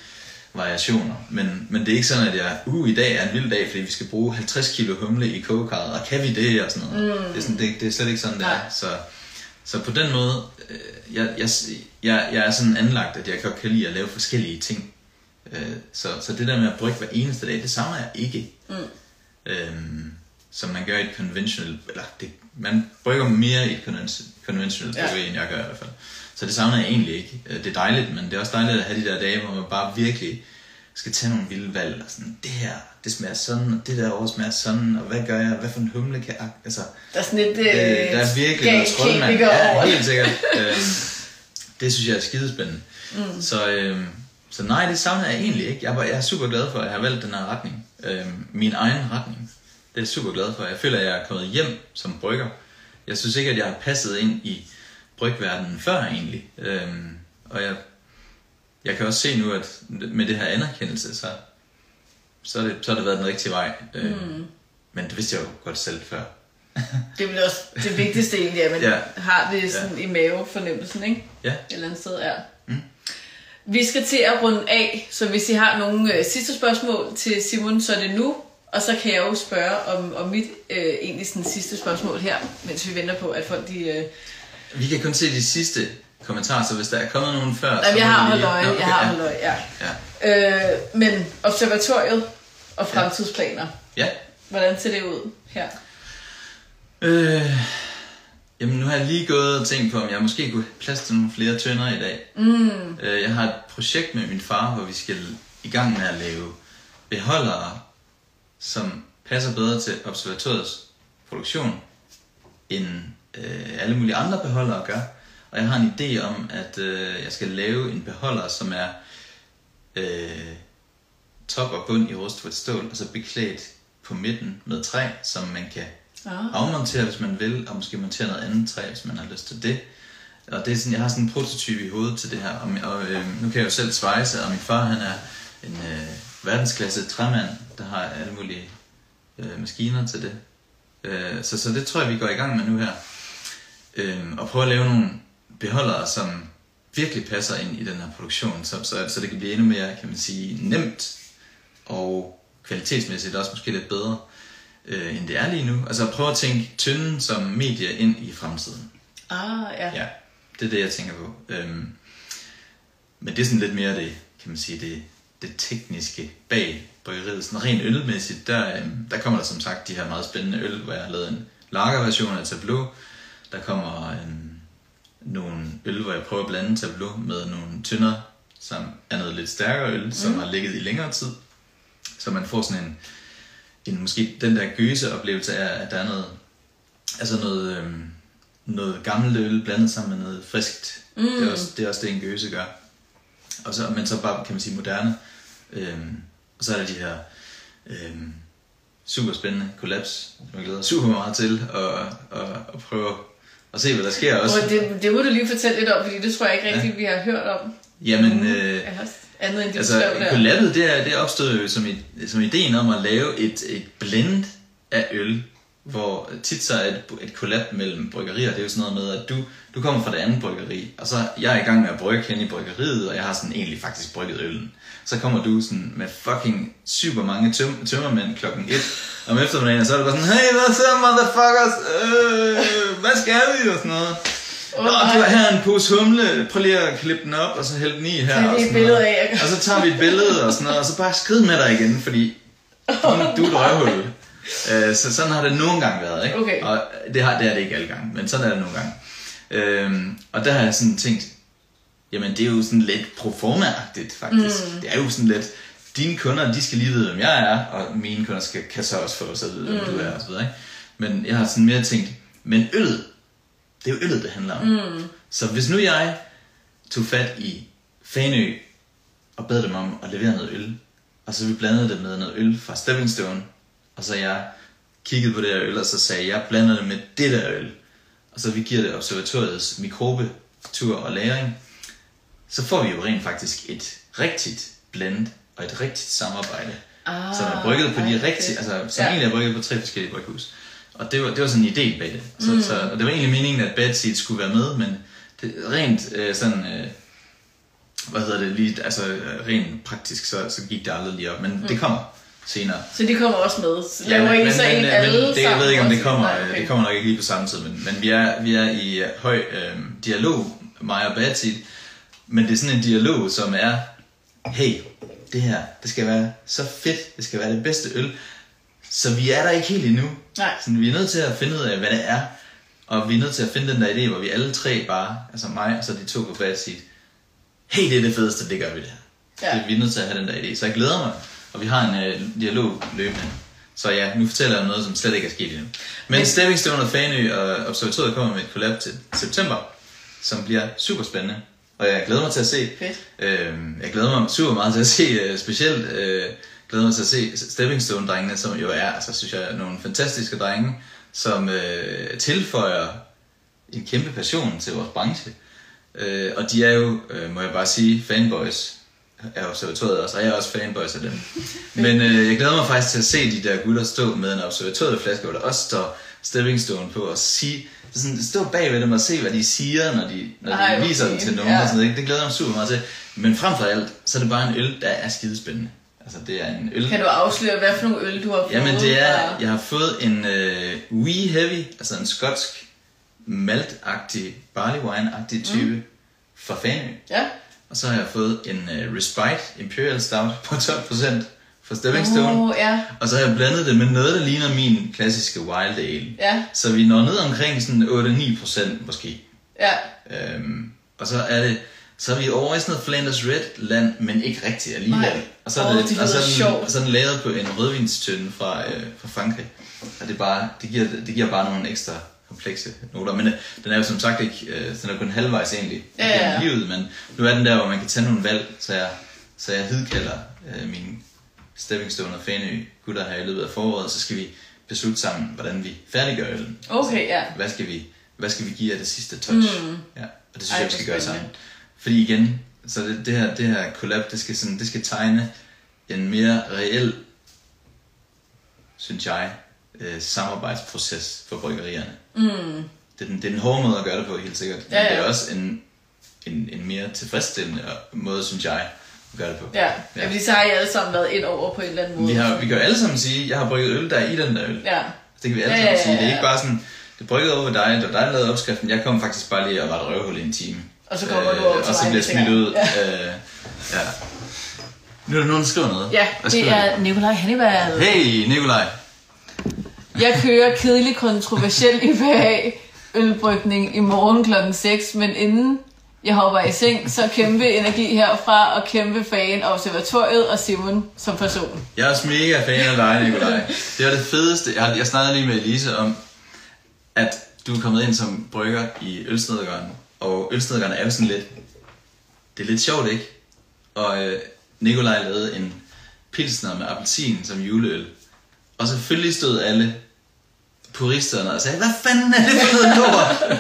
variationer. Men, men det er ikke sådan, at jeg, uh, i dag er en vild dag, fordi vi skal bruge 50 kilo humle i kogekarret, og kan vi det og sådan noget. Mm. Det, er sådan, det, det er slet ikke sådan, det Nej. er. Så, så på den måde, øh, jeg, jeg, jeg, jeg er sådan anlagt, at jeg godt kan lide at lave forskellige ting. Øh, så, så det der med at brygge hver eneste dag, det savner jeg ikke. Mm. Øhm, som man gør i et conventional, eller det, man brygger mere i et conven- conventional Ja. end jeg gør i hvert fald. Så det savner jeg egentlig ikke. Øh, Det er dejligt, men det er også dejligt at have de der dage, hvor man bare virkelig skal tage nogle vilde valg, og sådan, det her, det smager sådan, og det der over smager sådan, og hvad gør jeg, hvad for en humle kan jeg, altså, Der er sådan lidt øh, Øh, der er virkelig noget troldmand. Ja, helt sikkert. øhm, det synes jeg er skidespændende. Mm. Så, øhm, så nej, det savner jeg egentlig ikke. Jeg er, jeg er super glad for, at jeg har valgt den her retning. Øh, min egen retning. Det er jeg super glad for. Jeg føler, at jeg er kommet hjem som brygger. Jeg synes ikke, at jeg har passet ind i brygverdenen før egentlig. Øh, og jeg, jeg kan også se nu, at med det her anerkendelse, så, så, er det, så har det været den rigtige vej. Øh, mm. Men det vidste jeg jo godt selv før. Det er vel også det vigtigste egentlig, at man Ja. ja. har det sådan ja. i mavefornemmelsen, ikke? Ja, Et eller andet sted er. Mm. Vi skal til at runde af, så hvis I har nogle øh, sidste spørgsmål til Simon, så er det nu. Og så kan jeg jo spørge om, om mit øh, egentlig sådan sidste spørgsmål her, mens vi venter på, at folk de... Øh... vi kan kun se de sidste kommentarer, så hvis der er kommet nogen før... Nej, så jeg har holdt øje, Nå, jeg okay, har ja. holdt øje, ja. Ja. Øh, men observatoriet og fremtidsplaner, ja. hvordan ser det ud her? Øh, jamen, nu har jeg lige gået og tænkt på, om jeg måske kunne plads til nogle flere tønder i dag. Mm. Øh, jeg har et projekt med min far, hvor vi skal i gang med at lave beholdere, som passer bedre til observatoriets produktion, end øh, alle mulige andre beholdere gør. Og jeg har en idé om, at øh, jeg skal lave en beholder, som er øh, top og bund i rustfrit stål, og så beklædt på midten med træ, som man kan Ah. afmontere, hvis man vil, og måske montere noget andet træ, hvis man har lyst til det. Og det er sådan, jeg har sådan en prototype i hovedet til det her, og, og øh, nu kan jeg jo selv svejse, og min far han er en øh, verdensklasse træmand, der har alle mulige øh, maskiner til det. Øh, så, så det tror jeg, vi går i gang med nu her. Øh, og prøve at lave nogle beholdere, som virkelig passer ind i den her produktion, så, så, så det kan blive endnu mere, kan man sige, nemt og kvalitetsmæssigt også måske lidt bedre, øh, end det er lige nu. Altså prøve at tænke tynden som medie ind i fremtiden. Ah, ja. Ja, det er det, jeg tænker på. Øhm, men det er sådan lidt mere det, kan man sige, det, det tekniske bag bryggeriet. Sådan rent ølmæssigt, der, øhm, der kommer der som sagt de her meget spændende øl, hvor jeg har lavet en lagerversion af Tableau. Der kommer øhm, nogle øl, hvor jeg prøver at blande Tableau med nogle tynder, som er noget lidt stærkere øl, som har ligget i længere tid. Så man får sådan en, en måske den der gøse oplevelse af, at der er noget, altså noget, øhm, noget gammelt øl blandet sammen med noget friskt. Mm. Det, er også, det er også det, en gøse gør. Og så, men så bare, kan man sige, moderne. Øhm, og så er der de her øhm, super spændende kollaps, som jeg glæder super meget til at, at, at prøve at se, hvad der sker også. Og det, det må du lige fortælle lidt om, fordi det tror jeg ikke rigtigt, ja. vi har hørt om. Jamen, øh, Jeg har andet end det, Altså, skrev der. kollabet, det, er, det opstod jo som, i, som ideen om at lave et, et blend af øl, hvor tit så er et, et kollab mellem bryggerier, det er jo sådan noget med, at du, du kommer fra det andet bryggeri, og så jeg er i gang med at brygge hen i bryggeriet, og jeg har sådan egentlig faktisk brygget øllen. Så kommer du sådan med fucking super mange tøm, tømmermænd klokken 1 om eftermiddagen, og så er du bare sådan, hey, hvad så, motherfuckers? Øh, hvad skal vi? Og sådan noget. Åh, Nå, du har her en pose humle, prøv lige at klippe den op, og så hælde den i her. Og et sådan billede noget. af. Og så tager vi et billede og sådan noget, og så bare skrid med dig igen, fordi du, du er et røvhul. Øh, så sådan har det nogle gange været, ikke? Okay. Og det, har, det er det ikke alle gange, men sådan er det nogle gange. Øhm, og der har jeg sådan tænkt, jamen det er jo sådan lidt proforma-agtigt faktisk. Mm. Det er jo sådan lidt, dine kunder, de skal lige vide, hvem jeg er, og mine kunder skal, kan så også få os at vide, hvem du er, og så videre, ikke? Men jeg har sådan mere tænkt, men øllet, det er jo øllet, det handler om. Mm. Så hvis nu jeg tog fat i Fanø og bad dem om at levere noget øl, og så vi blandede det med noget øl fra Stepping Stone, og så jeg kiggede på det her øl, og så sagde jeg, jeg blander det med det der øl, og så vi giver det observatoriets mikrobetur og læring, så får vi jo rent faktisk et rigtigt blend og et rigtigt samarbejde. Ah, som er brygget på de rigtige, altså som Ja. egentlig er brygget på tre forskellige bryghus. Og det var, det var sådan en idé bag det. Så, mm. så, og det var egentlig meningen, at Bad Seed skulle være med, men det, rent øh, sådan, øh, hvad hedder det lige, altså øh, rent praktisk, så, så gik det aldrig lige op. Men mm. det kommer senere. Så de kommer også med. Så laver I så en men, alle det, jeg ved ikke, om det kommer, Nej, okay. det kommer nok ikke lige på samme tid, men, men vi, er, vi er i øh, høj øh, dialog, mig og Seed, men det er sådan en dialog, som er, hey, det her, det skal være så fedt, det skal være det bedste øl, så vi er der ikke helt endnu. Nej. Så vi er nødt til at finde ud af, hvad det er, og vi er nødt til at finde den der idé, hvor vi alle tre bare, altså mig og så de to på Bad Seed, hey, det er det fedeste, det gør vi det her. Ja. Det, vi er nødt til at have den der idé. Så jeg glæder mig, og vi har en øh, dialog løbende. Så ja, nu fortæller jeg noget, som slet ikke er sket endnu. Men, Men- Stepping Stone og Fanø og Observatoriet kommer med et collab til september, som bliver super spændende. og jeg glæder mig til at se. Fedt. Øh, jeg glæder mig super meget til at se, øh, specielt øh, glæder mig til at se Stepping Stone-drengene, som jo er, altså synes jeg, nogle fantastiske drenge, som øh, tilføjer en kæmpe passion til vores branche. Øh, og de er jo, øh, må jeg bare sige, fanboys af observatoriet også, og jeg er også fanboys af dem. Men øh, jeg glæder mig faktisk til at se de der gutter stå med en observatorieflaske, hvor der også står Stepping Stone på, og sige, sådan, stå bag ved dem og se, hvad de siger, når de, når de Ej, hvor viser den fint. til nogen. Ja. Og sådan noget. ikke? Det glæder jeg mig super meget til. Men frem for alt, så er det bare en øl, der er skidespændende. Altså, det er en øl, Kan du afsløre, hvad for nogle øl, du har fået? Jamen det er, jeg har fået en uh, Wee Heavy, altså en skotsk maltagtig, barley wine-agtig type mm. fra Fanø. Ja. Og så har jeg fået en uh, Respite Imperial Stout på 12% fra Stepping Stone. Oh, ja. Og så har jeg blandet det med noget, der ligner min klassiske Wild Ale. Ja. Så vi når ned omkring sådan 8-9% måske. Ja. Øhm, og så er det så er vi over i sådan noget Flanders Red land, men ikke rigtigt alligevel. Nej. Og så er, det, det og så lyder den, sjovt. og så den lavet på en rødvinstønde fra, øh, fra Frankrig. Og det, bare, det, giver, det giver bare nogle ekstra komplekse noter. Men øh, den er jo som sagt ikke, øh, den er kun halvvejs egentlig Ja, ja, ja. livet, men nu er den der, hvor man kan tage nogle valg, så jeg, så jeg hidkalder øh, min Stepping Stone og Fanø gutter her i løbet af foråret, så skal vi beslutte sammen, hvordan vi færdiggør øllen. Okay, ja. Hvad skal vi, hvad skal vi give af det sidste touch? Mm. Ja, og det synes Ej, jeg, vi skal gøre sammen. Fordi igen, så det, det, her, det her collab, det skal, sådan, det skal tegne en mere reel, synes jeg, øh, samarbejdsproces for bryggerierne. Mm. Det, er den, det er den hårde måde at gøre det på, helt sikkert. Men Ja, ja. det er også en, en, en mere tilfredsstillende måde, synes jeg, at gøre det på. Ja, ja. fordi så har I alle sammen været ind over på en eller anden måde. Vi, har, vi kan jo alle sammen sige, jeg har brygget øl, der er i den der øl. Ja. Det kan vi alle Ja, sammen ja, sige. ja, Det er ja. ikke bare sådan, det brygget over ved dig, det var dig, der lavede opskriften. Jeg kom faktisk bare lige og var et røvhul i en time. Og så kommer du over til Og så bliver smidt ud. Øh, ja. Nu er der nogen, der skriver noget. Ja, det skriver er Nikolaj Hannibal. Hey, Nikolaj. Jeg kører kedelig kontroversiel IPA ølbrygning i morgen klokken 6, men inden jeg hopper i seng, så kæmpe energi herfra og kæmpe fan af observatoriet og Simon som person. Jeg er også mega fan af dig, Nikolaj. Det var det fedeste. Jeg, jeg snakkede lige med Elise om, at du er kommet ind som brygger i Ølsnedgården. Og Ølsnedgården er jo sådan lidt... Det er lidt sjovt, ikke? Og øh, Nikolaj lavede en pilsner med appelsin som juleøl. Og selvfølgelig stod alle puristerne og sagde, hvad fanden er det for noget lort?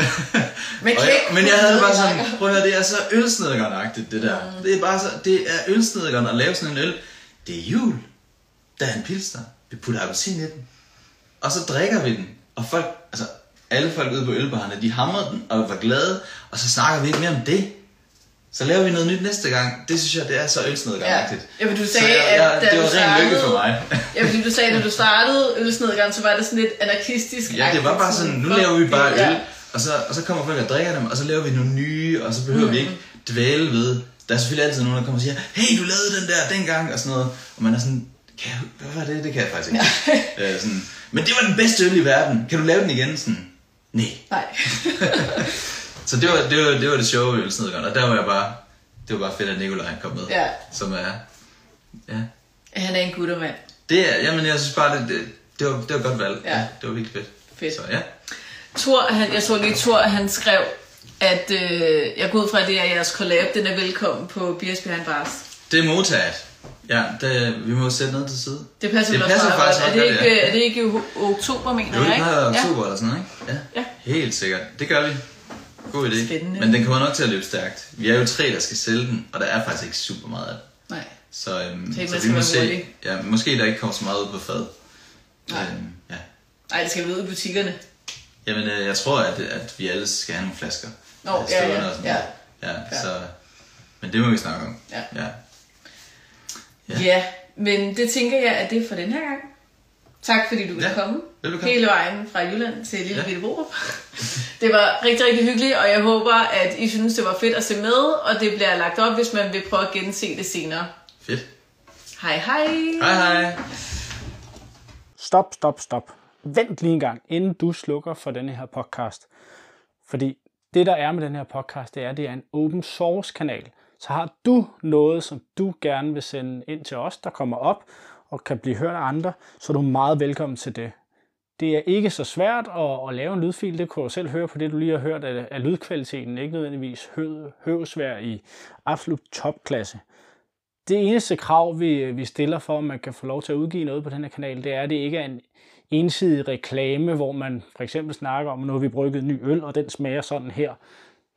Men, Og jeg, men jeg havde bare sådan, prøv at høre, det er så ølsnedgården-agtigt, det der. Det er bare så, det er ølsnedgården at lave sådan en øl. Det er jul. Der er en pilsner. Vi putter appelsin i den. Og så drikker vi den. Og folk, altså alle folk ude på ølbarerne, de hamrede den og var glade. Og så snakker vi ikke mere om det. Så laver vi noget nyt næste gang. Det synes jeg, det er så Ja. ølsnedgården-agtigt. ja, men du sagde, jeg, jeg, at da det du var ren lykke for startede- mig. Ja, fordi du sagde, at da du startede ølsnedgang, så var det sådan lidt anarkistisk. Ja, det var bare sådan, nu laver vi bare Ja. øl, og så, og så kommer folk og drikker dem, og så laver vi nogle nye, og så behøver mm. vi ikke dvæle ved. Der er selvfølgelig altid nogen, der kommer og siger, hey, du lavede den der dengang, og sådan noget. Og man er sådan, kan jeg, hvad var det? Det kan jeg faktisk ikke. øh, sådan, Men det var den bedste øl i verden. Kan du lave den igen? Sådan, nej. Nej. Så det var det, var, det, var det sjove ved ølsnedgården, og der var jeg bare, det var bare fedt, at Nikolaj kom med. Ja. Som er, ja. Han er en guttermand. Det er, jamen jeg synes bare, det, det, det, var, det var godt valg. Ja. Det var virkelig fedt. Fedt. Så ja. Thor, han, jeg så lige, Thor, han skrev, at øh, jeg går ud fra, at det er jeres collab, den er velkommen på Beers Behind Bars. Det er modtaget. Ja, det, vi må sætte noget til side. Det passer, Det passer faktisk godt. er det, ikke, ja. er det ikke oktober, mener Jo, det jeg, ikke? plejer oktober eller sådan noget, ikke? Ja. Ja. Helt sikkert. Det gør vi. God idé. Spændende. Men den kommer nok til at løbe stærkt. Vi er jo tre, der skal sælge den, og der er faktisk ikke super meget af det. Nej. Så, øhm, Så ikke, så vi må se. Ja, måske der ikke kommer så meget ud på fad. Nej. Øhm, ja. Nej, det skal vi ud i butikkerne. Jamen, øh, jeg tror, at, at vi alle skal have nogle flasker. Nå, øh, ja, ja, ja. ja. Ja. Så, men det må vi snakke om. Ja. ja. Ja. ja, men det tænker jeg, at det er for den her gang. Tak fordi du ville Ja, komme. velbekomme. Hele vejen fra Jylland til Lille Ja. Bitte Borup. Det var rigtig, rigtig hyggeligt, og jeg håber, at I synes, det var fedt at se med, og det bliver lagt op, hvis man vil prøve at gense det senere. Fedt. Hej hej! Hej hej. Stop, stop, stop. Vent lige en gang, inden du slukker for denne her podcast. Fordi det, der er med den her podcast, det er, at det er en open source kanal. Så har du noget, som du gerne vil sende ind til os, der kommer op og kan blive hørt af andre, så er du meget velkommen til det. Det er ikke så svært at, at lave en lydfil. Det kunne du selv høre på det, du lige har hørt, at, at lydkvaliteten ikke nødvendigvis hø, høvsvær i absolut topklasse. Det eneste krav, vi, vi stiller for, at man kan få lov til at udgive noget på den her kanal, det er, at det ikke er en ensidig reklame, hvor man for eksempel snakker om, at nu har vi brygget ny øl, og den smager sådan her.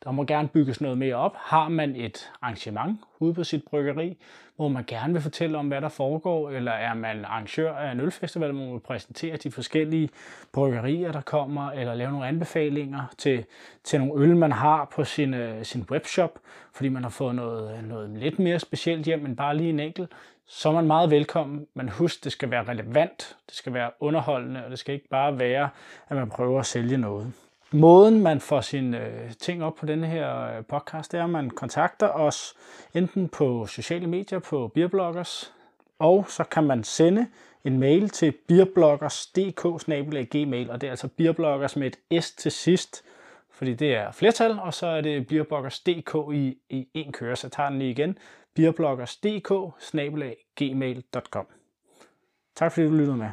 Der må gerne bygges noget mere op. Har man et arrangement ude på sit bryggeri, hvor man gerne vil fortælle om, hvad der foregår, eller er man arrangør af en ølfestival, hvor man vil præsentere de forskellige bryggerier, der kommer, eller lave nogle anbefalinger til, til nogle øl, man har på sin, øh, sin webshop, fordi man har fået noget, noget lidt mere specielt hjem end bare lige en enkelt, så er man meget velkommen. Men husk, det skal være relevant, det skal være underholdende, og det skal ikke bare være, at man prøver at sælge noget. Måden, man får sine øh, ting op på denne her øh, podcast, det er, at man kontakter os enten på sociale medier på Beerbloggers, og så kan man sende en mail til beerbloggers.dk-gmail, og det er altså Beerbloggers med et S til sidst, fordi det er flertal, og så er det beerbloggers.dk i, i en køre, så jeg tager den lige igen, beerbloggers.dk-gmail.com. Tak fordi du lyttede med.